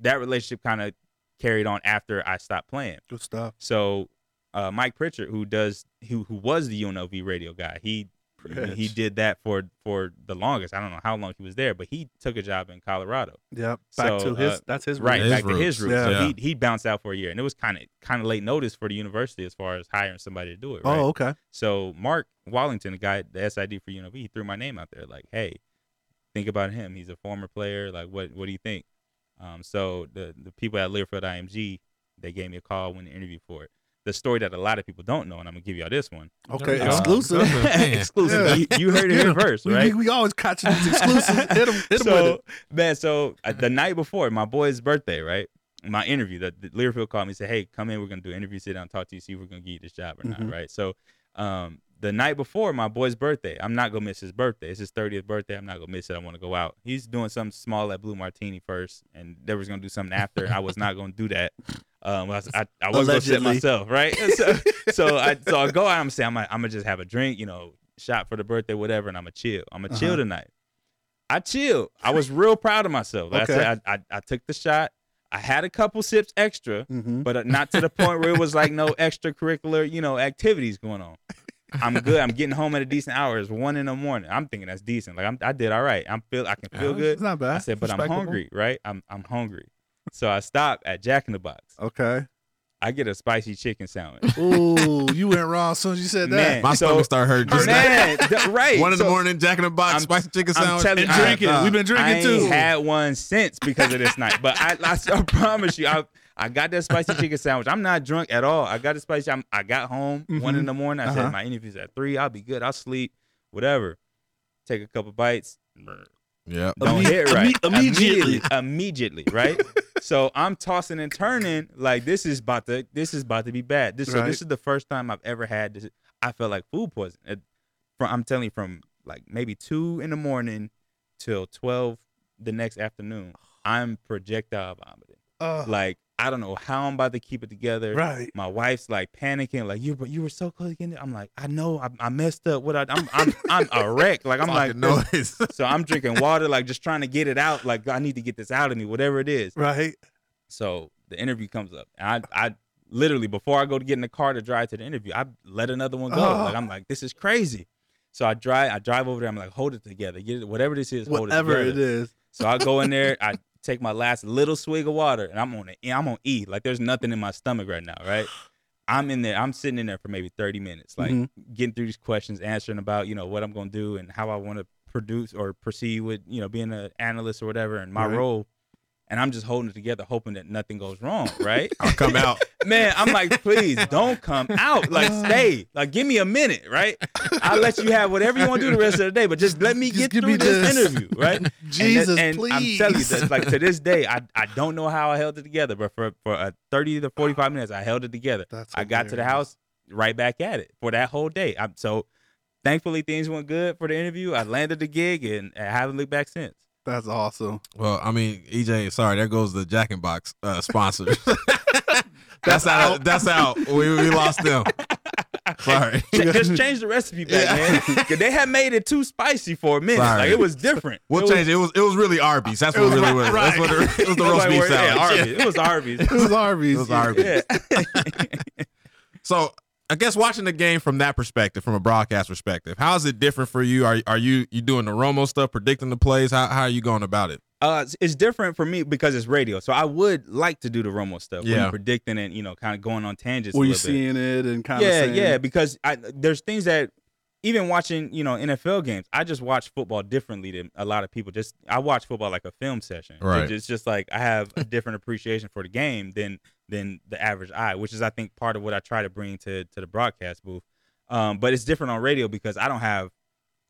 that relationship kind of carried on after I stopped playing. Good stuff. So uh, Mike Pritchard, who does who who was the UNLV radio guy, he he Pritch. did that for for the longest. I don't know how long he was there, but he took a job in Colorado. Yep. Back So, to his. uh, that's his Right. His back to his roots, roots. yeah. So he he bounced out for a year, and it was kind of kind of late notice for the university as far as hiring somebody to do it. Right? Oh, okay. So Mark Wallington, the guy, the SID for UNLV, he threw my name out there. Like, hey, think about him. He's a former player. Like, what what do you think? Um, so the the people at Learfield IMG, they gave me a call when the interview for it. The story that a lot of people don't know, and I'm gonna give y'all this one. Okay. Uh, exclusive. Exclusive. Yeah. You, you heard it Hit first, We- right? We, we always catching these exclusives. hit them. Hit them so with it. man, so uh, the night before my boy's birthday, right? My interview, the, the Learfield called me and said, "Hey, come in. We're gonna do an interview. Sit down, talk to you. See if we're gonna get you this job or Mhm. not." Right? So, um, the night before my boy's birthday, I'm not gonna miss his birthday. It's his 30th birthday. I'm not gonna miss it. I want to go out. He's doing something small at Blue Martini first, and they was gonna do something after. I was not gonna do that. Um, I, I, I was gonna sit myself, right? So, so I so I go out. I'm saying I'm gonna, I'm gonna just have a drink, you know, shot for the birthday, whatever, and I'm gonna chill. I'm gonna chill Uh-huh. tonight. I chilled. I was real proud of myself. Like Okay. I said, I, I, I took the shot. I had a couple sips extra, Mm-hmm. but uh, not to the point where it was like no extracurricular, you know, activities going on. I'm good. I'm getting home at a decent hour. It's one in the morning. I'm thinking that's decent. Like I'm, I did all right. I'm feel I can feel It's good. It's not bad. I said, but I'm hungry, right? I'm I'm hungry. So I stop at Jack in the Box. Okay. I get a spicy chicken sandwich. Ooh, you went wrong as soon as you said that. Man. My So- stomach started hurting. Just now. Man, th- right. One in the morning, Jack in the Box, I'm- spicy chicken I'm sandwich. telling And you, I- drinking. uh, We've been drinking ain't too. had one since because of this night. But I, I, I promise you, I, I got that spicy chicken sandwich. I'm not drunk at all. I got the spicy. I'm, I got home one Mhm. in the morning. I Uh-huh. said my interview's at three. I'll be good. I'll sleep. Whatever. Take a couple bites. yeah. Don't Imme- hit right. imme- immediately. immediately, immediately, right? so I'm tossing and turning like this is about to this is about to be bad. This so this is the first time I've ever had this. I felt like food poisoning. It- From I'm telling you, from like maybe two in the morning till twelve the next afternoon, I'm projectile vomiting. Uh, Like I don't know how I'm about to keep it together. right. My wife's like panicking, like you, but you were so close it. I'm like, I know, I, I messed up. What I, I'm, I'm, I'm a wreck. Like I'm like, noise. so I'm drinking water, like just trying to get it out. Like I need to get this out of me, whatever it is. Right. So the interview comes up, and I, I literally before I go to get in the car to drive to the interview, I let another one go. Oh. Like I'm like, this is crazy. So I drive, I drive over there. I'm like, hold it together, get it, whatever this is, hold Whatever it it is. So I go in there, I take my last little swig of water, and I'm on it. I'm on E. Like there's nothing in my stomach right now, right? I'm in there. I'm sitting in there for maybe 30 minutes, like Mhm. getting through these questions, answering about you know what I'm going to do and how I want to produce or proceed with you know being an analyst or whatever and my Right. role. And I'm just holding it together, hoping that nothing goes wrong, right? I'll come out. Man, I'm like, please don't come out. Like, stay. Like, give me a minute, right? I'll let you have whatever you want to do the rest of the day, but just let me Just get through me this, this. interview, right? And that- Jesus, and please. I'm telling you, that, like to this day, I, I don't know how I held it together, but for for a 30 to 45 minutes, I held it together. That's I got to the house, right back at it for that whole day. I'm so thankfully things went good for the interview. I landed the gig and I haven't looked back since. That's awesome. Well, I mean, EJ, sorry, there goes the Jack and Box uh, sponsor. that's out. That's out. We, we lost them. Sorry. Just change the recipe back, man. 'Cause they had made it too spicy for a minute. Sorry. Like it was different. We'll It was- change it. It was it was really Arby's. That's what it really was. That's what it, it was. The it was roast like beef where- yeah, salad. Arby's. It was Arby's. It was Arby's. It was Arby's. Yeah. So I guess watching the game from that perspective, from a broadcast perspective, how is it different for you? Are are you you doing the Romo stuff, predicting the plays? How how are you going about it? Uh, it's- it's different for me because it's radio. So I would like to do the Romo stuff. Yeah. Yeah. predicting and you know, kind of going on tangents. Were you little bit. seeing it and kind of yeah, yeah, because I there's things that even watching, you know, NFL games, I just watch football differently than a lot of people. Just I watch football like a film session. Right. It's just like I have a different appreciation for the game than than the average eye, which is I think part of what I try to bring to to the broadcast booth. Um, but it's different on radio because I don't have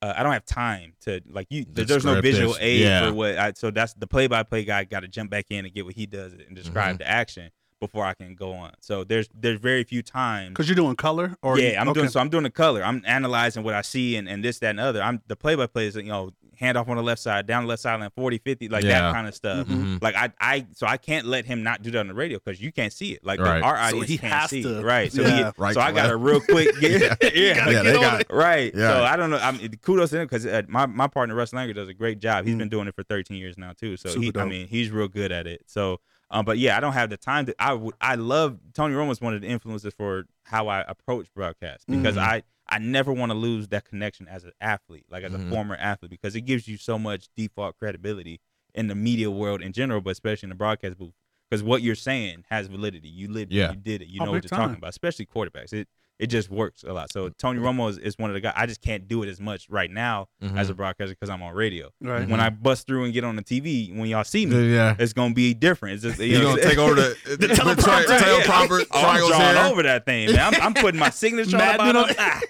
uh, I don't have time to like you. The there's no visual aid yeah. for what. I, so that's the play-by-play guy got to jump back in and get what he does and describe Mhm. the action before I can go on. So there's there's very few times Because you're doing color, or yeah, I'm okay. doing so. I'm doing the color. I'm analyzing what I see and, and this, that, and other. I'm the play by play is you know hand off on the left side, down the left side, and 40, 50, like Yeah. that kind of stuff. Mhm. Like I, I, so I can't let him not do that on the radio because you can't see it. Like the- Right. our So he can't has see to- it. Right. So yeah. he, Right so I got a real quick. Yeah, yeah, Yeah, they got it. Right. Yeah. So I don't know. I mean, kudos to him because uh, my my partner Russ Langer does a great job. He's Mm. been doing it for 13 years now too. So Super he, I mean, he's real good at it. So, um, but yeah, I don't have the time to. I would. I love Tony Romo's one of the influences for how I approach broadcast because Mhm. I I never want to lose that connection as an athlete, like as Mhm. a former athlete, because it gives you so much default credibility in the media world in general, but especially in the broadcast booth. Because what you're saying has validity. You lived it. You did it. You Oh, know what you're time. talking about, especially quarterbacks. It it just works a lot. So Tony Romo is, is one of the guys. I just can't do it as much right now Mhm. as a broadcaster because I'm on radio. Right. When I bust through and get on the TV, when y'all see me, yeah. it's gonna be different. It's just, you You're know, gonna take over the, the, teleprompter. tri- teleprompter. Oh, I'm drawing here. over that thing, man. I'm, I'm putting my signature on the bottom. Ah,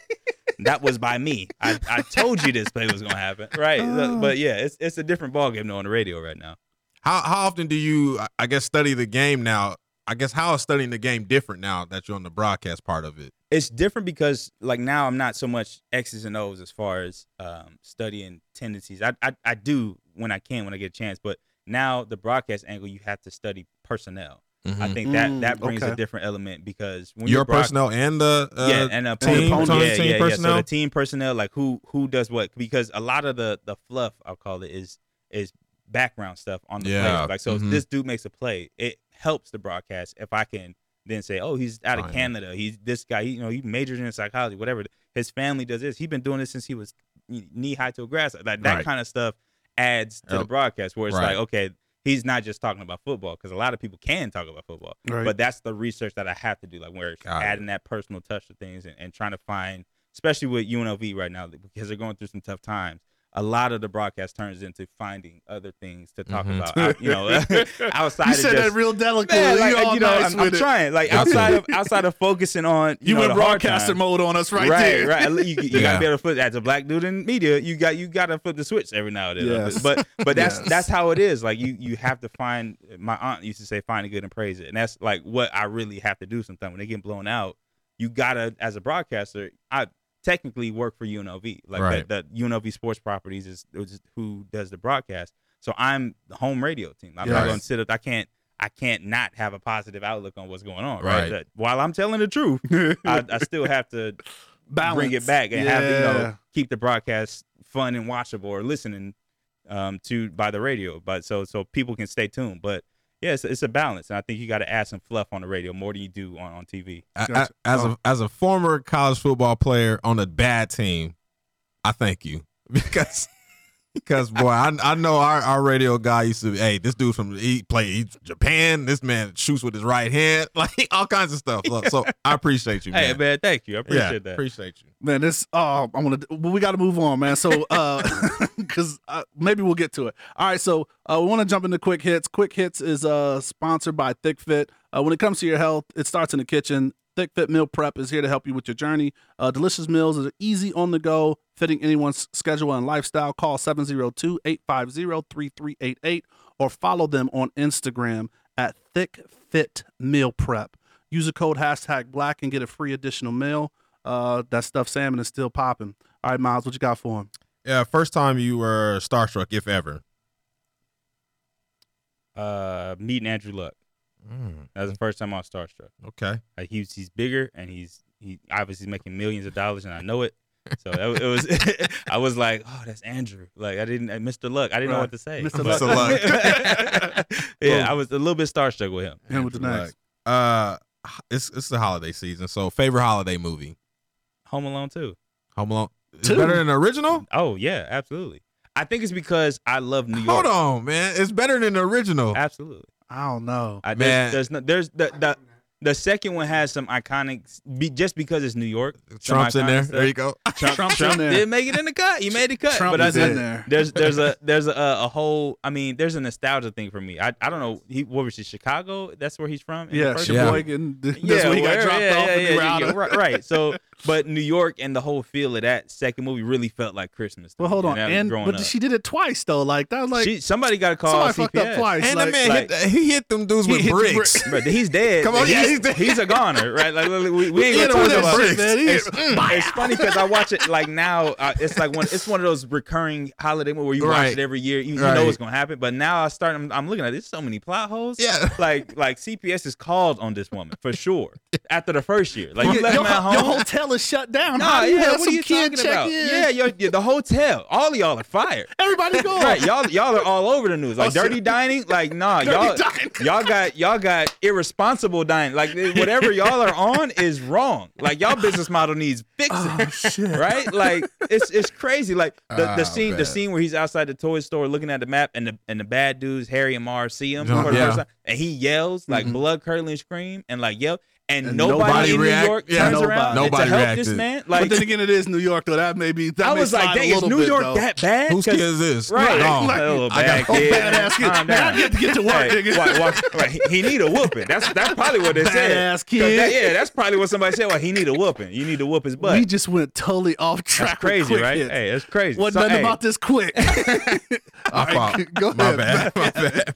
that was by me. I, I told you this play was gonna happen, right? Oh. But yeah, it's it's a different ballgame though on the radio right now. How how often do you, I- I guess, study the game now? I guess how is studying the game different now that you're on the broadcast part of it? It's different because like now I'm not so much X's and O's as far as um, studying tendencies. I, I I do when I can when I get a chance, but now the broadcast angle you have to study personnel. I think that Mm, that brings okay. a different element because when Your you're broad- personnel and the uh, yeah, and a team, opponent. team, yeah, team yeah, yeah. So personnel. the team personnel, like who who does what, because a lot of the the fluff I'll call it is is background stuff on the Yeah, play. Like so, if mhm. this dude makes a play, it helps the broadcast if I can then say, oh, he's out of Oh, yeah. Canada. He's this guy. He, you know, he majored in psychology, whatever. His family does this. He's been doing this since he was knee high to a grass. Like that Right. kind of stuff adds to the broadcast, where it's Right. like, okay. He's not just talking about football because a lot of people can talk about football, Right. but that's the research that I have to do, like where it's Got it. adding that personal touch to things and, and trying to find, especially with UNLV right now, because they're going through some tough times. A lot of the broadcast turns into finding other things to talk Mhm. about, out- you know, outside You of said just, that real delicately. Man, like, you you know, nice I'm, I'm trying. Like outside of outside of focusing on you, You know, hard broadcaster mode on us right, right, there. right. You, you Yeah. gotta be able to flip as a black dude in media. You got you gotta flip the switch every now and then. Yes. But but that's Yes. that's how it is. Like you you have to find. My aunt used to say, "Find a good and praise it," and that's like what I really have to do. Sometimes when they get blown out, you gotta as a broadcaster. I technically work for UNLV. Like Right. that, that UNLV Sports Properties is, is who does the broadcast. So I'm the home radio team. I'm Yeah. not going to sit up. I can't. I can't not have a positive outlook on what's going on. Right. Right. That while I'm telling the truth, I, I still have to Balance. bring it back and have you know keep the broadcast fun and watchable or listening um, to by the radio. But so so people can stay tuned. But yeah, it's, it's a balance, and I think you got to add some fluff on the radio more than you do on, on TV. I- I- as a as a former college football player on a bad team, I thank you because Because boy, I, I know our, our radio guy used to. Hey, this dude from he play he's Japan. This man shoots with his right hand, like all kinds of stuff. So, so I appreciate you, man. Hey man, thank you. I appreciate yeah, that. appreciate you. Man, this oh, I'm gonna. Well, we got to move on, man. So, uh, because uh, maybe we'll get to it. All right, so uh, we want to jump into quick hits. Quick hits is uh sponsored by Thick Fit. Uh, when it comes to your health, it starts in the kitchen. Thick Fit Meal Prep is here to help you with your journey. Uh, delicious meals are easy on the go, fitting anyone's schedule and lifestyle. Call 702-850-3388 or follow them on Instagram at Thick Fit Meal Prep. Use the code hashtag black and get a free additional meal. Uh, that stuffed salmon is still popping. All right, Miles, what you got for him? Yeah, first time you were starstruck, if ever. Uh, meeting Andrew Luck. Mm, That was the first time I was starstruck. okay. Like he's he's bigger and he's he obviously making millions of dollars and I know it. So it, it was I was like, oh, that's Andrew. Like I didn't, uh, Mr. Luck. I didn't know what to say. Mr. But- Luck. yeah, Boom. I was a little bit starstruck with him. And with the Andrew next. Luck. Uh, it's it's the holiday season, so favorite holiday movie. Home Alone too. Home Alone. It's Two. better than the original. Oh yeah, absolutely. I think it's because I love New York. Hold on, man. It's better than the original. Absolutely. I don't know. I, Man. there's, there's no there's the the the second one has some iconic be, just because it's New York. Trump's in there. stuff. There you go. Trump, Trump's Trump in there. did make it in the cut. He made the cut. Trump but I in there. There's there's a there's a, uh, a whole. I mean, there's a nostalgia thing for me. I, I don't know. He what was it? Chicago. That's where he's from. in the Yeah, first Yeah. That's Yeah, when he got dropped yeah, off yeah, and they yeah, yeah, right, right. So, but New York and the whole feel of that second movie really felt like Christmas. to Well, hold on. And but up. she did it twice though. Like that was like She- somebody got to call somebody CPS. fucked up twice. And like, the man like- hit, he hit them dudes with bricks. brick. But he's dead. Come on, yeah, he's, he's a goner, right? Like we, we, ain't gonna talk about bricks. He It's, it's funny because I watch it like now. Uh, it's like one. It's one of those recurring holiday movies where you watch it every year. You, you know what's gonna happen. But now I start. I'm, I'm looking at. There's so many plot holes. Yeah. Like like CPS is called on this woman for sure. After the first year, like you your, left him at home. your hotel is shut down. Nah, How yeah, have what are you talking about? in? Yeah, your, your, the hotel. All of y'all are fired. Everybody go. Right, y'all y'all are all over the news. Like Oh, dirty shit. dining, like nah, Dirty y'all dining. y'all got y'all got irresponsible dining. Like whatever y'all are on is wrong. Like y'all business model needs fixing. Oh shit. Right? Like it's it's crazy. Like the, Ah, the scene the scene where he's outside the toy store looking at the map and the and the bad dudes, Harry and Marv, see him for the Yeah. first time, and he yells like Mhm. blood curdling scream and like yell and, And nobody, nobody in react- New York yeah, turns nobody. around Nobody to help this reacted. man. but then again, it is New York though. That may be. That I may was like, slide a dang, is New bit, York though. that bad? Whose 'Cause- kid is this? Right. No. Like, a little I bad got- oh, kid. badass kid. Calm Man, I get to get to work, Hey, nigga. why- why- right, he- he need a whooping. That's that's probably what they said. Badass 'Cause kid. that- yeah, that's probably what somebody said. Well, he need a whooping. You need to whoop his butt. we just went totally off track. that's crazy, quick right? hits. Hey, that's crazy. Wasn't So, nothing hey, about this quick. All My fault. right, go My ahead. bad. My bad.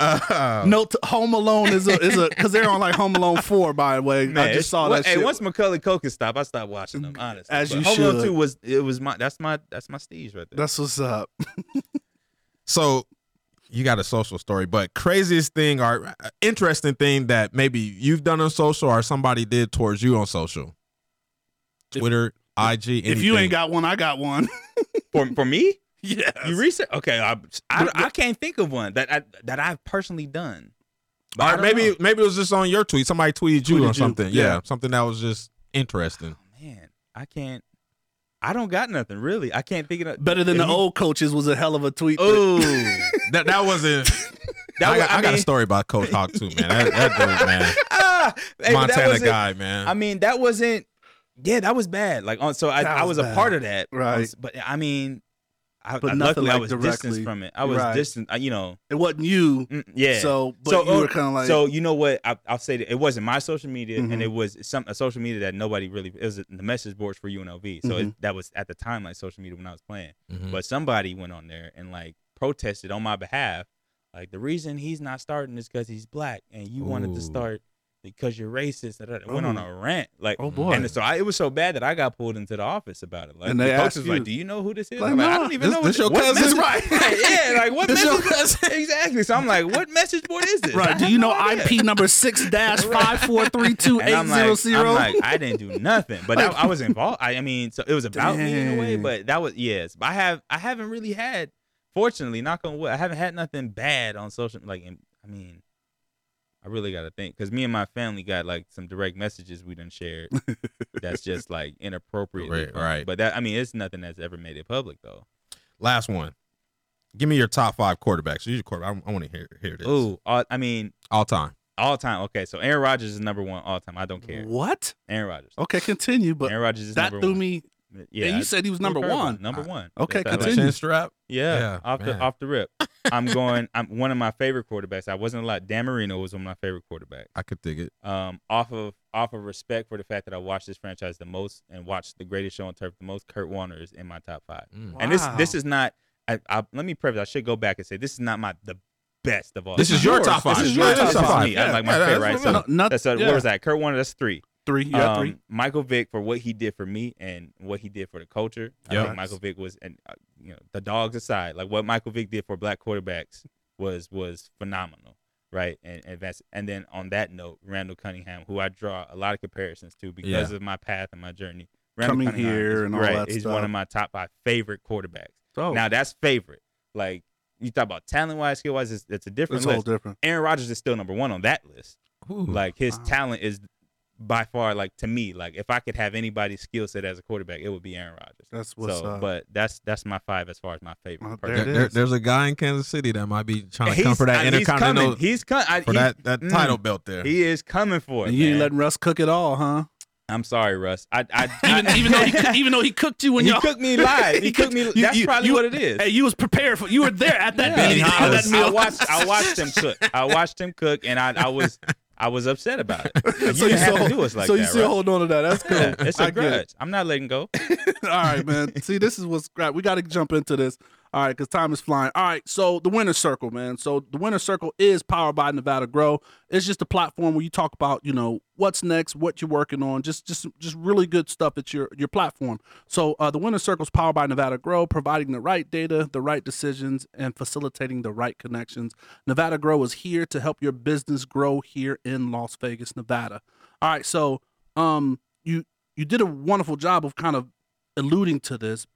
Uh, Note: to- Home Alone is a is a because they're on like Home Alone four. By the way, Man, I just saw well, that hey, shit. once Macaulay Culkin stopped, I stopped watching them. Honestly, As But you Home Alone. Two was it was my that's my that's my steez right there. That's what's up. so you got a social story, but craziest thing or uh, interesting thing that maybe you've done on social or somebody did towards you on social, Twitter, IG. If you ain't got one, I got one. for for me, yes. you research. Okay, I, I, I can't think of one that I that I've personally done. But I Or maybe know. maybe it was just on your tweet. Somebody tweeted you Tweeted or you, something. yeah. Yeah. something that was just interesting. man, I can't. I don't got nothing really. I can't think of it. Better than the you- old coaches was a hell of a tweet. that- Oh, That that wasn't. That I, was- got, I I got a story about Coach Hawk too, man. That, that dude, man, ah, hey, but that Montana guy, man. I mean, that wasn't. Yeah, that was bad. Like on, so I, That I was was a part of that, Right. But I mean, I, But I, nothing luckily I was directly- distanced from it. I was Right. distant. You know, It wasn't you. mm, yeah. So, but So, you uh, were kind of like. so you know what? I, I'll say that it wasn't my social media, Mhm. and it was some a social media that nobody really. It was the message boards for UNLV. So it, Mhm. that was at the time like social media when I was playing. Mhm. But somebody went on there and like protested on my behalf. Like the reason he's not starting is because he's black, and you wanted to start because you're racist. da, da, da. Went on oh. a rant. Like, oh boy. and so I, it was so bad that I got pulled into the office about it. Like, And the coach was you- like, "Do you know who this is?" Like, I'm like, I don't even this- know. this what, your cousin? message- yeah, like what This message? exactly. So I'm like, what message board is this? Right. Do you know. IP number six dash five four three two eight I'm like. I'm like, I didn't do nothing, but I, I was involved. I, I mean, so it was about me in a way, but that was yes. I have, I haven't really had, fortunately, knock on wood, I haven't had nothing bad on social. Like, I mean, I really got to think because me and my family got like some direct messages we done shared. that's just like inappropriate, Right, right. But that, I mean, it's nothing that's ever made it public though. Last one. Give me your top five quarterbacks. Use your quarterback. I, I want to hear hear this. Ooh, all, I mean, all time. all time. Okay, so Aaron Rodgers is number one all time. I don't care. What? Aaron Rodgers. Okay, continue. But Aaron Rodgers is that number threw one. me. Yeah, and I- you said he was number one. Number I- one. Okay, That's continue. Chin strap. Yeah, Yeah, off the off the rip. I'm going. I'm one of my favorite quarterbacks. I wasn't a lot. Dan Marino was one of my favorite quarterbacks. I could dig it. Um, off of off of respect for the fact that I watched this franchise the most and watched the greatest show on turf the most. Kurt Warner is in my top five. Mm. And this this is not. I, I, let me preface. I should go back and say this is not my the best of all. This time. is your top five. This is your this top is five. me. I'm like my Yeah, favorite. that's Right? So I'm No, not, that's uh, yeah, what was that? Kurt Warner. That's three. Three. Yeah, Um, three. Michael Vick for what he did for me and what he did for the culture. I think Michael Vick was, and uh, you know, the dogs aside, like what Michael Vick did for black quarterbacks was was phenomenal, right? And and that's and then on that note, Randall Cunningham, who I draw a lot of comparisons to because Yeah. of my path and my journey. Randall Coming Cunningham here is, and all right, that Right. He's stuff. one of my top five favorite quarterbacks. Oh, Now that's favorite. Like you talk about talent wise, skill wise, it's, it's a different it's all list. different. Aaron Rodgers is still number one on that list. Ooh. Like his Wow. talent is by far like to me like if I could have anybody's skill set as a quarterback, it would be Aaron Rodgers. That's what's so, up. but that's that's my five as far as my favorite. Well, there There- there- is. there's a guy in Kansas City that might be trying to He's- come for that I- he's intercontinental coming. He's coming. I, for he- that that mm, title belt there. He is coming for it. and you ain't man. letting Russ cook it all, huh? I'm sorry, Russ. I, I, Even, I even though he, even though he cooked you when y'all cooked me live. He cooked me. you- That's you- probably you- what it is. Hey, you was prepared for. You were there at that Yeah. meeting. I, that was- meal. I watched. I watched him cook. I watched him cook, and I, I was, I was upset about it. You so you have still, to do us like so you still Russ. hold on to that. That's cool. Yeah, it's a I get it. grudge. I'm not letting go. All right, man. See, this is what's great. We got to jump into this. All right, because time is flying. All right, so the Winner Circle, man. So the Winner Circle is powered by Nevada Grow. It's just a platform where you talk about, you know, what's next, what you're working on, just just just really good stuff at your your platform. So uh, the Winner Circle is powered by Nevada Grow, providing the right data, the right decisions, and facilitating the right connections. Nevada Grow is here to help your business grow here in Las Vegas, Nevada. All right, so um, you you did a wonderful job of kind of alluding to this,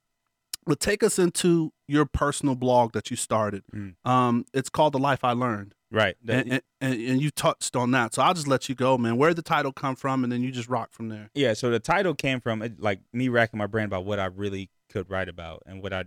but take us into your personal blog that you started. Mm. Um, it's called The Life I Learned, Right. and, and, and you touched on that. So I'll just let you go, man. Where did the title come from, and then you just rock from there. Yeah, so the title came from like me racking my brain about what I really could write about and what I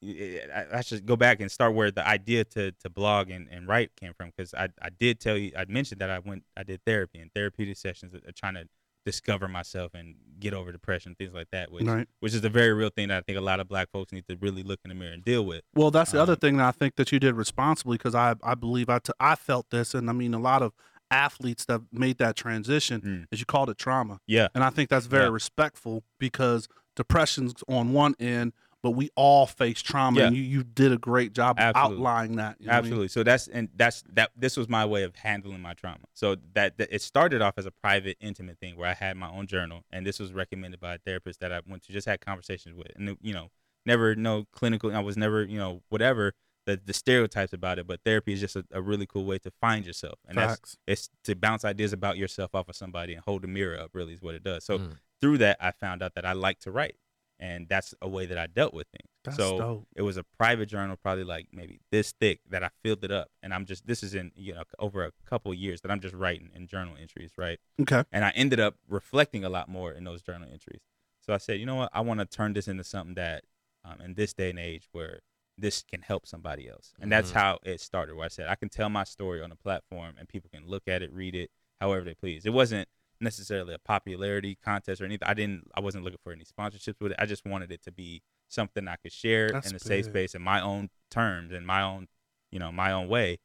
I, I should go back and start where the idea to to blog and, and write came from because I, I did tell you I mentioned that I went I did therapy and therapeutic sessions uh, trying to discover myself and get over depression things like that which Right. which is a very real thing that I think a lot of black folks need to really look in the mirror and deal with. Well, that's the other Um, thing that I think that you did responsibly because I I believe I t- I felt this, and I mean a lot of athletes that made that transition Mm. is you called it trauma, Yeah. and I think that's very Yeah. respectful because depression's on one end, but we all face trauma, Yeah. and you you did a great job Absolutely. outlining that. you know what I mean? Absolutely. So that's and that's that. This was my way of handling my trauma. So that, that it started off as a private, intimate thing where I had my own journal, and this was recommended by a therapist that I went to just had conversations with, and you know, never no clinical. I was never you know whatever the the stereotypes about it, but therapy is just a, a really cool way to find yourself, and that's it's to bounce ideas about yourself off of somebody and hold the mirror up. Really is what it does. So Mm. through that, I found out that I like to write, and that's a way that I dealt with things. That's so dope. it was a private journal, probably like maybe this thick, that I filled it up, and I'm just this is in you know over a couple of years that I'm just writing in journal entries, right? Okay. And I ended up reflecting a lot more in those journal entries. So I said, you know what, I want to turn this into something that, um, in this day and age, where this can help somebody else, and that's Mhm. how it started. Where I said I can tell my story on a platform, and people can look at it, read it, however they please. It wasn't necessarily a popularity contest or anything. I didn't. I wasn't looking for any sponsorships with it. I just wanted it to be something I could share That's in a safe big. space in my own terms in my own, you know, my own way.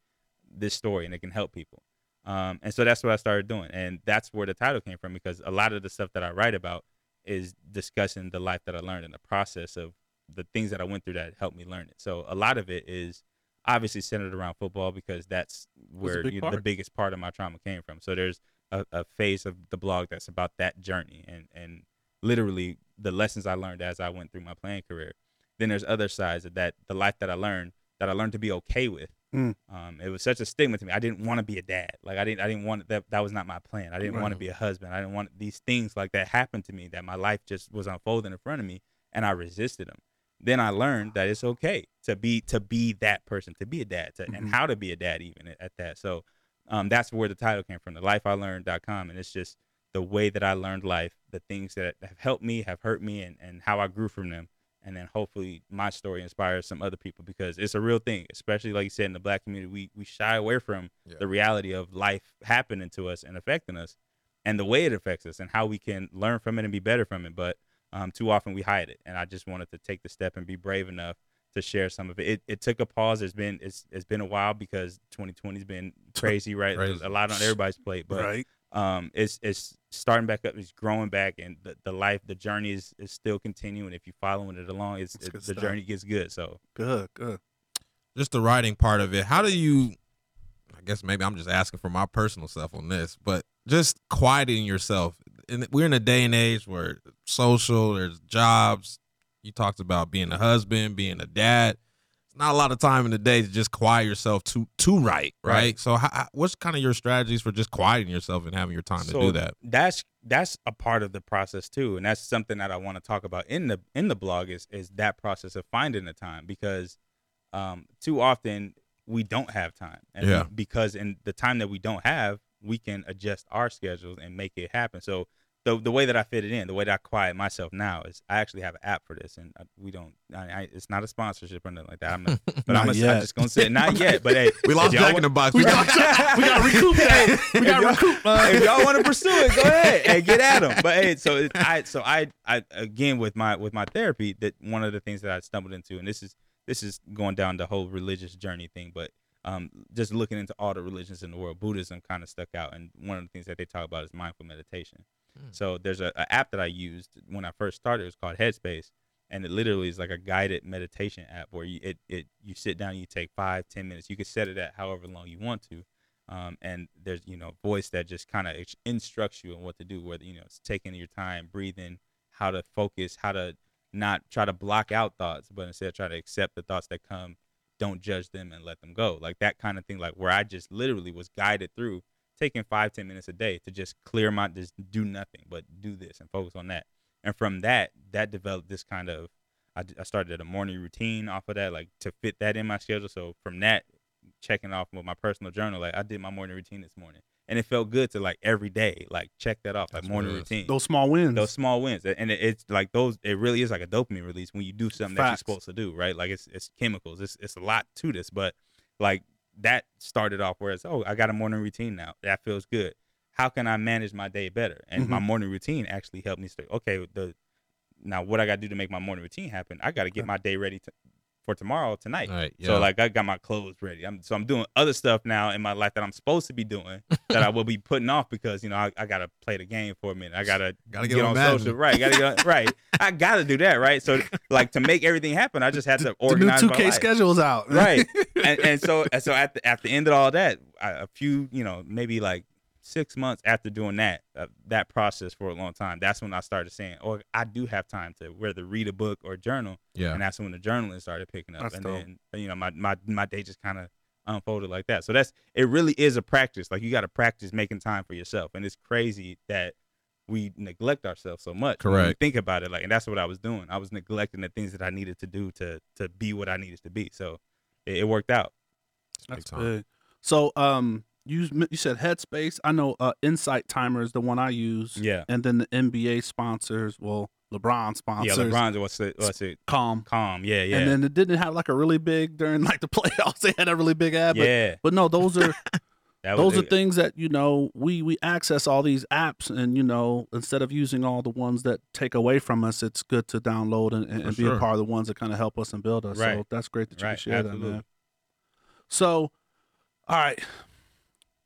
This story and it can help people. Um, and so that's what I started doing, and that's where the title came from because a lot of the stuff that I write about is discussing the life that I learned in the process of the things that I went through that helped me learn it. So a lot of it is obviously centered around football because that's where big you the biggest part of my trauma came from. So there's a, a phase of the blog that's about that journey and and literally the lessons I learned as I went through my playing career. Then there's other sides of that the life that I learned that I learned to be okay with. Mm. Um, it was such a stigma to me. I didn't want to be a dad. Like I didn't I didn't want that that was not my plan. I didn't want to be a husband. I didn't want these things like that happen to me that my life just was unfolding in front of me and I resisted them. Then I learned that it's okay to be to be that person, to be a dad, to, Mhm. and how to be a dad even at, at that. So um, that's where the title came from, the lifeilearned.com. And it's just the way that I learned life, the things that have helped me, have hurt me, and, and how I grew from them. and then hopefully my story inspires some other people because it's a real thing. Especially like you said in the black community, we we shy away from Yeah. the reality of life happening to us and affecting us, and the way it affects us, and how we can learn from it and be better from it. But um, too often we hide it, and I just wanted to take the step and be brave enough to share some of it. It, it took a pause. It's been it's it's been a while because 2020 has been crazy, right? Crazy. A lot on everybody's plate, but right. um, it's it's starting back up. It's growing back, and the, the life, the journey is, is still continuing. If you're following it along, it's That's it, the stuff. journey gets good. So Good, good. just the writing part of it. How do you? I guess maybe I'm just asking for my personal self on this, but just quieting yourself. And we're in a day and age where social, there's jobs. You talked about being a husband, being a dad. It's not a lot of time in the day to just quiet yourself to to write, right? Right. So, how, what's kind of your strategies for just quieting yourself and having your time to do that? That's that's a part of the process too, and that's something that I want to talk about in the in the blog is is that process of finding the time because um, too often we don't have time, and Yeah. because in the time that we don't have, we can adjust our schedules and make it happen. So the the way that I fit it in, the way that I quiet myself now is I actually have an app for this, and uh, we don't. I, I, it's not a sponsorship or nothing like that. I'm not, but I'm, a. I'm just gonna say not yet. But hey, We lost Jack in the Box. We got, we got to recoup that. We got to If y'all- recoup. Uh, if y'all want to pursue it, go ahead and get at them. But hey, so it, I, so I, I again with my with my therapy, that one of the things that I stumbled into, and this is this is going down the whole religious journey thing, but um, just looking into all the religions in the world, Buddhism kind of stuck out, and one of the things that they talk about is mindful meditation. So there's a, a app that I used when I first started. It was called Headspace, and it literally is like a guided meditation app where you it, it you sit down, you take five ten minutes. You can set it at however long you want to, um, and there's you know voice that just kind of instructs you on what to do. Whether you know it's taking your time, breathing, how to focus, how to not try to block out thoughts, but instead try to accept the thoughts that come. Don't judge them and let them go. Like that kind of thing. Like where I just literally was guided through taking five ten minutes a day to just clear my just do nothing but do this and focus on that. And from that that developed this kind of I started a morning routine off of that like to fit that in my schedule. So from that checking off with my personal journal like i did my morning routine this morning. And it felt good to like every day like check that off like That's what morning routine. Those small wins. those small wins. And it, it's like those it really is like a dopamine release when you do something that you're supposed to do right? Like it's it's chemicals. It's it's a lot to this but like that started off where it's oh i got a morning routine now. That feels good. How can i manage my day better? And my mm-hmm. morning routine actually helped me say okay the now what i got to do to make my morning routine happen i got to get my day ready to, for tomorrow tonight All right, yeah. so like I got my clothes ready. I'm so I'm doing other stuff now in my life that I'm supposed to be doing that I will be putting off because you know I, I gotta play the game for a minute. I gotta Gotta get on social, right? Gotta get on, right. I gotta do that, right? So like to make everything happen, I just had to the new organize 2K life. schedule's out. right? and, and so and so at the at the end of all that, I, a few you know maybe like six months after doing that uh, that process for a long time, that's when I started saying, oh, I do have time to whether read a book or journal yeah. and that's when the journaling started picking up That's and dope. then you know my my, my day just kind of unfolded like that so that's it really is a practice like you got to practice making time for yourself and it's crazy that we neglect ourselves so much when you Correct. think about it like and that's what i was doing i was neglecting the things that i needed to do to to be what i needed to be so it, it worked out That's time. big. So, um, you you said Headspace. I know uh, Insight Timer is the one I use. yeah And then the NBA sponsors, well, LeBron sponsors. yeah sponsors. lebron's what's it what's it Calm. calm yeah yeah And then it didn't have like a really big during like the playoffs. They had a really big ad. But, yeah but no, those are that those was are things that you know we we access all these apps, and you know instead of using all the ones that take away from us, it's good to download and, and, and be sure. a part of the ones that kind of help us and build us. right. So that's great that you Right, can share that, absolutely. man. So, all right,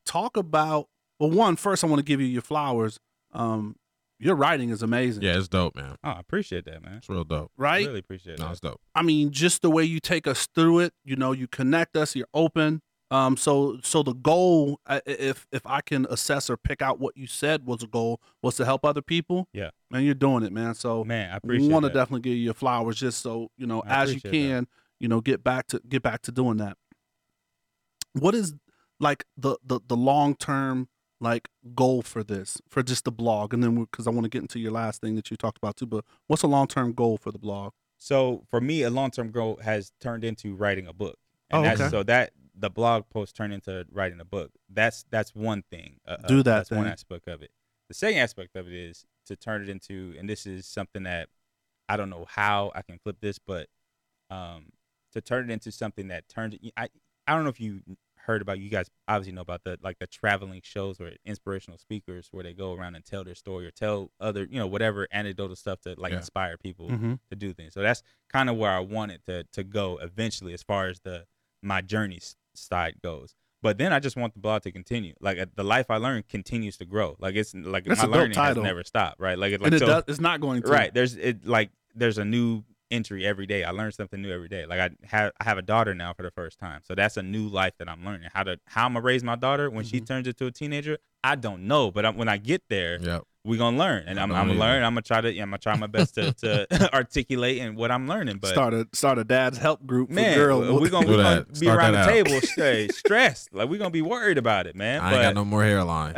talk about well. One first, I want to give you your flowers. Um, your writing is amazing. Yeah, it's dope, man. oh i appreciate that man It's real dope. Right. really appreciate it No, that it's dope. I mean, just the way you take us through it, you know, you connect us, you're open. Um, so so the goal, I- i- if if I can assess or pick out what you said was a goal, was to help other people. Yeah. man, you're doing it, man. So man i appreciate want to definitely give you your flowers, just so you know, I as you appreciate that. can, you know, get back to get back to doing that. What is like the the the long term like goal for this for just the blog, and then because I want to get into your last thing that you talked about too, but what's a long term goal for the blog? So for me, a long term goal has turned into writing a book. And Oh, that's, okay. So that the blog post turned into writing a book. That's that's one thing. Uh, Do uh, that That's one aspect of it. The second aspect of it is to turn it into, and this is something that I don't know how I can flip this, but um, to turn it into something that turns I I don't know if you heard about you guys obviously know about the like the traveling shows or inspirational speakers where they go around and tell their story or tell other you know whatever anecdotal stuff to like Yeah. inspire people Mm-hmm. to do things. So that's kind of where I wanted to to go eventually as far as the my journey side goes. But then I just want the blog to continue. Like uh, the life I learned continues to grow. Like it's like That's my learning has never stopped. Right. Like, it- like and it so, does, it's not going to. right. There's it like there's a new entry every day. I learn something new every day. Like I have I have a daughter now for the first time. So that's a new life that I'm learning. How to how I'm gonna raise my daughter when Mm-hmm. she turns into a teenager. I don't know, but I'm, when I get there, Yep. We gonna learn, and I I'm, I'm gonna learn. I'm gonna try to, yeah, I'm gonna try my best to, to articulate and what I'm learning. But start a start a dad's help group for man, girls. we're gonna, we gonna be Start around the out. table stay stressed. Like we're gonna be worried about it, man. I but ain't got no more hairline.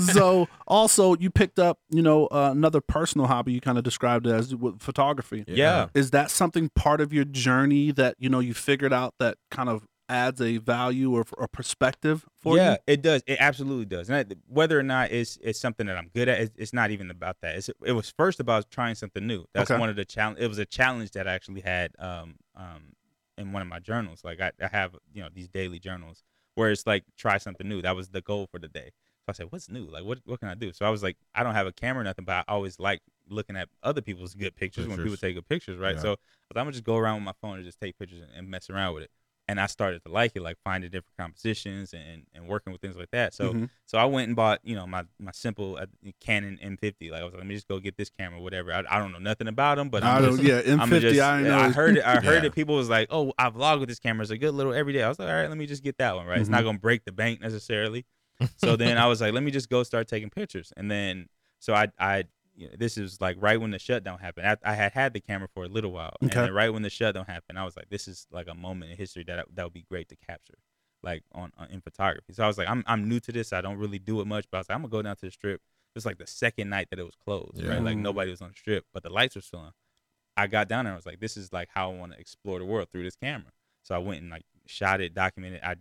so also you picked up you know uh, another personal hobby you kind of described it as with photography yeah, is that something part of your journey that you know you figured out that kind of adds a value or, or perspective for yeah, you Yeah, it does. It absolutely does. And I, whether or not it's it's something that I'm good at, it's, it's not even about that. It's, it was first about trying something new. That's Okay. one of the challenge. It was a challenge that I actually had um um in one of my journals. Like I, I have you know these daily journals where it's like try something new. That was the goal for the day. So I said, what's new? Like what what can I do? So I was like, I don't have a camera or nothing, but I always like looking at other people's good pictures, when people take good pictures, right? Yeah. So I'm gonna just go around with my phone and just take pictures and, and mess around with it. And I started to like it, like finding different compositions and, and working with things like that. So Mhm. so I went and bought, you know, my my simple uh, Canon M50. Like I was like, let me just go get this camera, whatever. I, I don't know nothing about them, but I I'm don't, just, yeah I'm M50 just, I know I heard it. I heard Yeah. it. People was like, "Oh, I vlog with this camera. It's a good little every day." I was like, "All right, let me just get that one. Right? It's Mm-hmm. not gonna break the bank necessarily." so then I was like, "Let me just go start taking pictures." And then so I I you know, this is like right when the shutdown happened. I, I had had the camera for a little while, and Okay. then right when the shutdown happened, I was like, "This is like a moment in history that that would be great to capture." Like on, on in photography, so I was like, I'm I'm new to this. I don't really do it much, but I was like, I'm gonna go down to the strip. It's like the second night that it was closed, Yeah. right? Like nobody was on the strip, but the lights were still on. I got down there I was like, this is like how I want to explore the world through this camera. So I went and like shot it, documented. I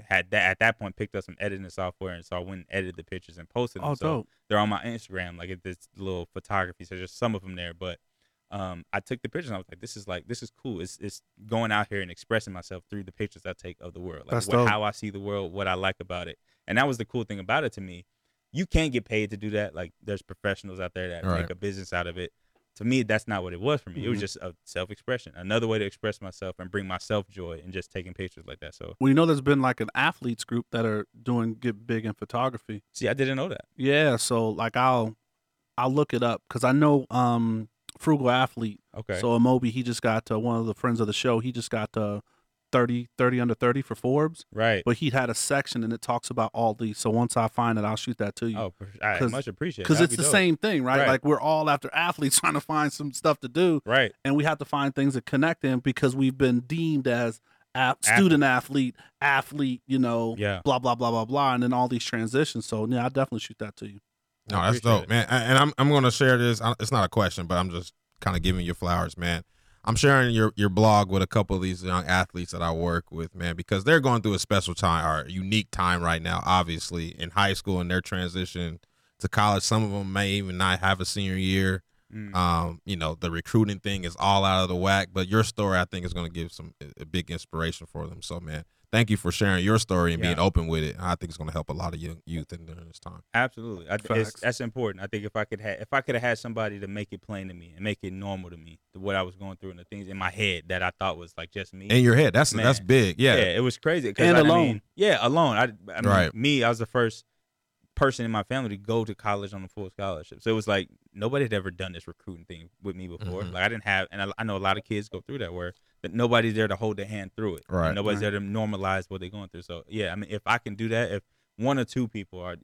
had that at that point picked up some editing software, and so I went and edited the pictures and posted them. oh so dope they're on my Instagram, like this little photography. So there's some of them there, but um, I took the pictures and I was like, this is like this is cool. It's it's going out here and expressing myself through the pictures I take of the world, like what, how I see the world, what I like about it, and that was the cool thing about it to me. You can't get paid to do that. Like there's professionals out there that Right. make a business out of it. To me, that's not what it was for me. It was Mhm. just a self expression, another way to express myself and bring myself joy and just taking pictures like that. So well you know there's been like an athletes group that are doing get big in photography see, I didn't know that. yeah so like I'll I'll look it up because I know um frugal athlete Okay. so Amobi he just got uh, one of the friends of the show he just got uh 30 30 under 30 for Forbes right. but he had a section and it talks about all these so once I find it I'll shoot that to you Oh, I 'Cause- much appreciate. It. Because it's be the dope. same thing, right? Right. Like we're all after athletes trying to find some stuff to do, Right. and we have to find things that connect them because we've been deemed as a- student athlete, athlete, you know, Yeah. blah blah blah blah blah, and then all these transitions. So yeah, I definitely shoot that to you. No, I that's appreciate dope, it. man. And I'm I'm gonna share this. It's not a question, but I'm just kind of giving you flowers, man. I'm sharing your your blog with a couple of these young athletes that I work with, man, because they're going through a special time or a unique time right now. Obviously, in high school and their transition to college, some of them may even not have a senior year. Mm. Um, you know, the recruiting thing is all out of the whack, but your story, I think, is going to give some a big inspiration for them. So, man, thank you for sharing your story and being open with it. I think it's going to help a lot of young youth in during this time. Absolutely, I, Facts. it's, that's important. I think if I could have, if I could have had somebody to make it plain to me and make it normal to me, to what I was going through and the things in my head that I thought was like just me. In your head, that's that's big. yeah. Yeah, it was crazy. And I, I alone. mean, yeah, alone. I, I mean, Right. me, I was the first person in my family to go to college on a full scholarship. So it was like nobody had ever done this recruiting thing with me before. Mhm. Like I didn't have, and I, I know a lot of kids go through that where that nobody's there to hold their hand through it. and Right. nobody's Right. there to normalize what they're going through. So yeah, I mean, if I can do that, if one or two people are,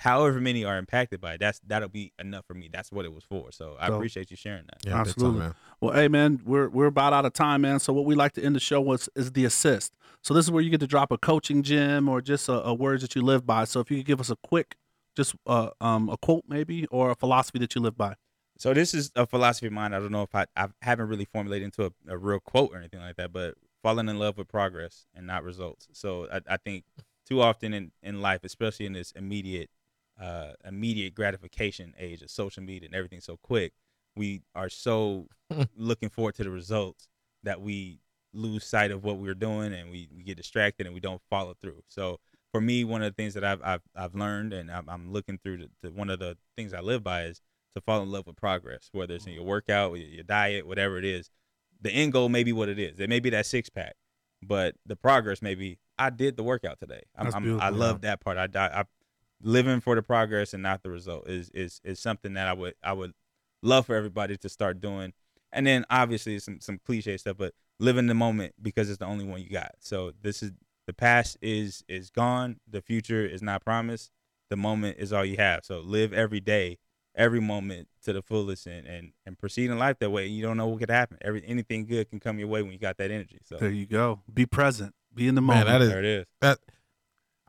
however many are impacted by it, that's that'll be enough for me. That's what it was for. So I Dope. appreciate you sharing that. yeah, big time, Absolutely. man. Well, hey man, we're we're about out of time, man. So what we like to end the show with is the assist. So this is where you get to drop a coaching gem or just a, a words that you live by. So if you could give us a quick, just uh, um a quote maybe or a philosophy that you live by. So this is a philosophy of mine. I don't know if I I haven't really formulated into a, a real quote or anything like that, but falling in love with progress and not results. So I, I think too often in, in life, especially in this immediate uh, immediate gratification age of social media and everything so quick, we are so looking forward to the results that we lose sight of what we're doing and we, we get distracted and we don't follow through. So for me, one of the things that I've I've, I've learned and I'm, I'm looking through the, the, one of the things I live by is to fall in love with progress, whether it's in your workout, your diet, whatever it is. The end goal may be what it is. It may be that six pack, but the progress may be I did the workout today. I'm, I'm, I love that part. I, I, I living for the progress and not the result is is is something that I would I would love for everybody to start doing. And then obviously some some cliche stuff, but live in the moment because it's the only one you got. So this is the past is is gone. The future is not promised. The moment is all you have. So live every day, every moment to the fullest, and and, and proceed in life that way. You don't know what could happen. Every anything good can come your way when you got that energy. So There you go. Be present. Be in the Man, moment. that is there it is. that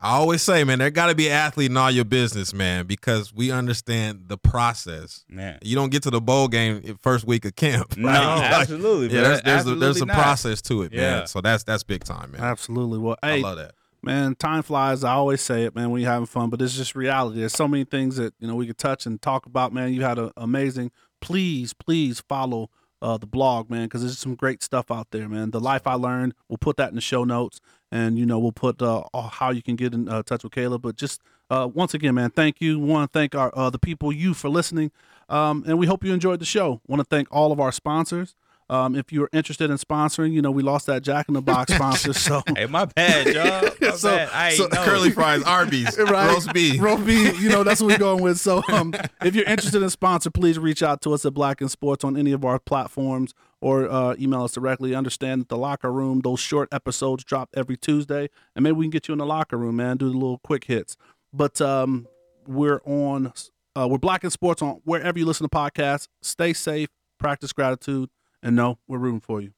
I always say, man, there got to be an athlete in all your business, man, because we understand the process. Man. You don't get to the bowl game first week of camp. No, right? Like, absolutely. yeah, bro. there's there's a, there's a not. process to it, man. So that's that's big time, man. Absolutely. Well, I hey, love that. Man, time flies. I always say it, man, when you're having fun, but it's just reality. There's so many things that, you know, we could touch and talk about, man. You had an amazing, please, please follow uh, the blog, man, because there's some great stuff out there, man. The Life I Learned, we'll put that in the show notes. And, you know, we'll put uh, how you can get in uh, touch with Caleb. But just uh, once again, man, thank you. want to thank our uh, the people, you, for listening. Um, and we hope you enjoyed the show. want to thank all of our sponsors. Um, if you're interested in sponsoring, you know, we lost that Jack in the Box sponsor. So Hey, my bad, y'all. My So- bad. I So know. curly fries, Arby's, right? roast beef. Roast beef, you know, that's what we're going with. So um, if you're interested in sponsor, please reach out to us at Black and Sports on any of our platforms or uh, email us directly. Understand that the locker room, those short episodes drop every Tuesday, and maybe we can get you in the locker room, man, do the little quick hits. But um, we're on, uh, we're Black and Sports on wherever you listen to podcasts. Stay safe, practice gratitude, and no, we're rooting for you.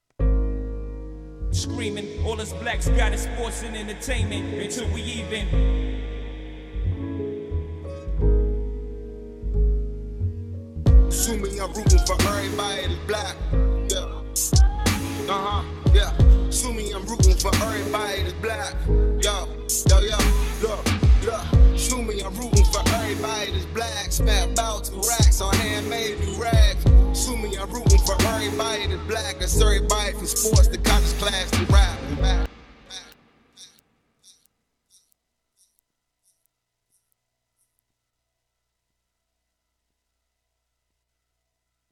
Screaming, all us blacks got is sports and entertainment until we even. Assuming I'm rooting for everybody that's black. Yeah. Uh huh. Yeah. Assuming I'm rooting for everybody that's black. Yo, yo, yo, look, look. Assuming I'm rooting for everybody that's black. Spent about two racks on handmade new rags. Assuming I'm rooting for everybody that's black, that's everybody from sports to college class to rap.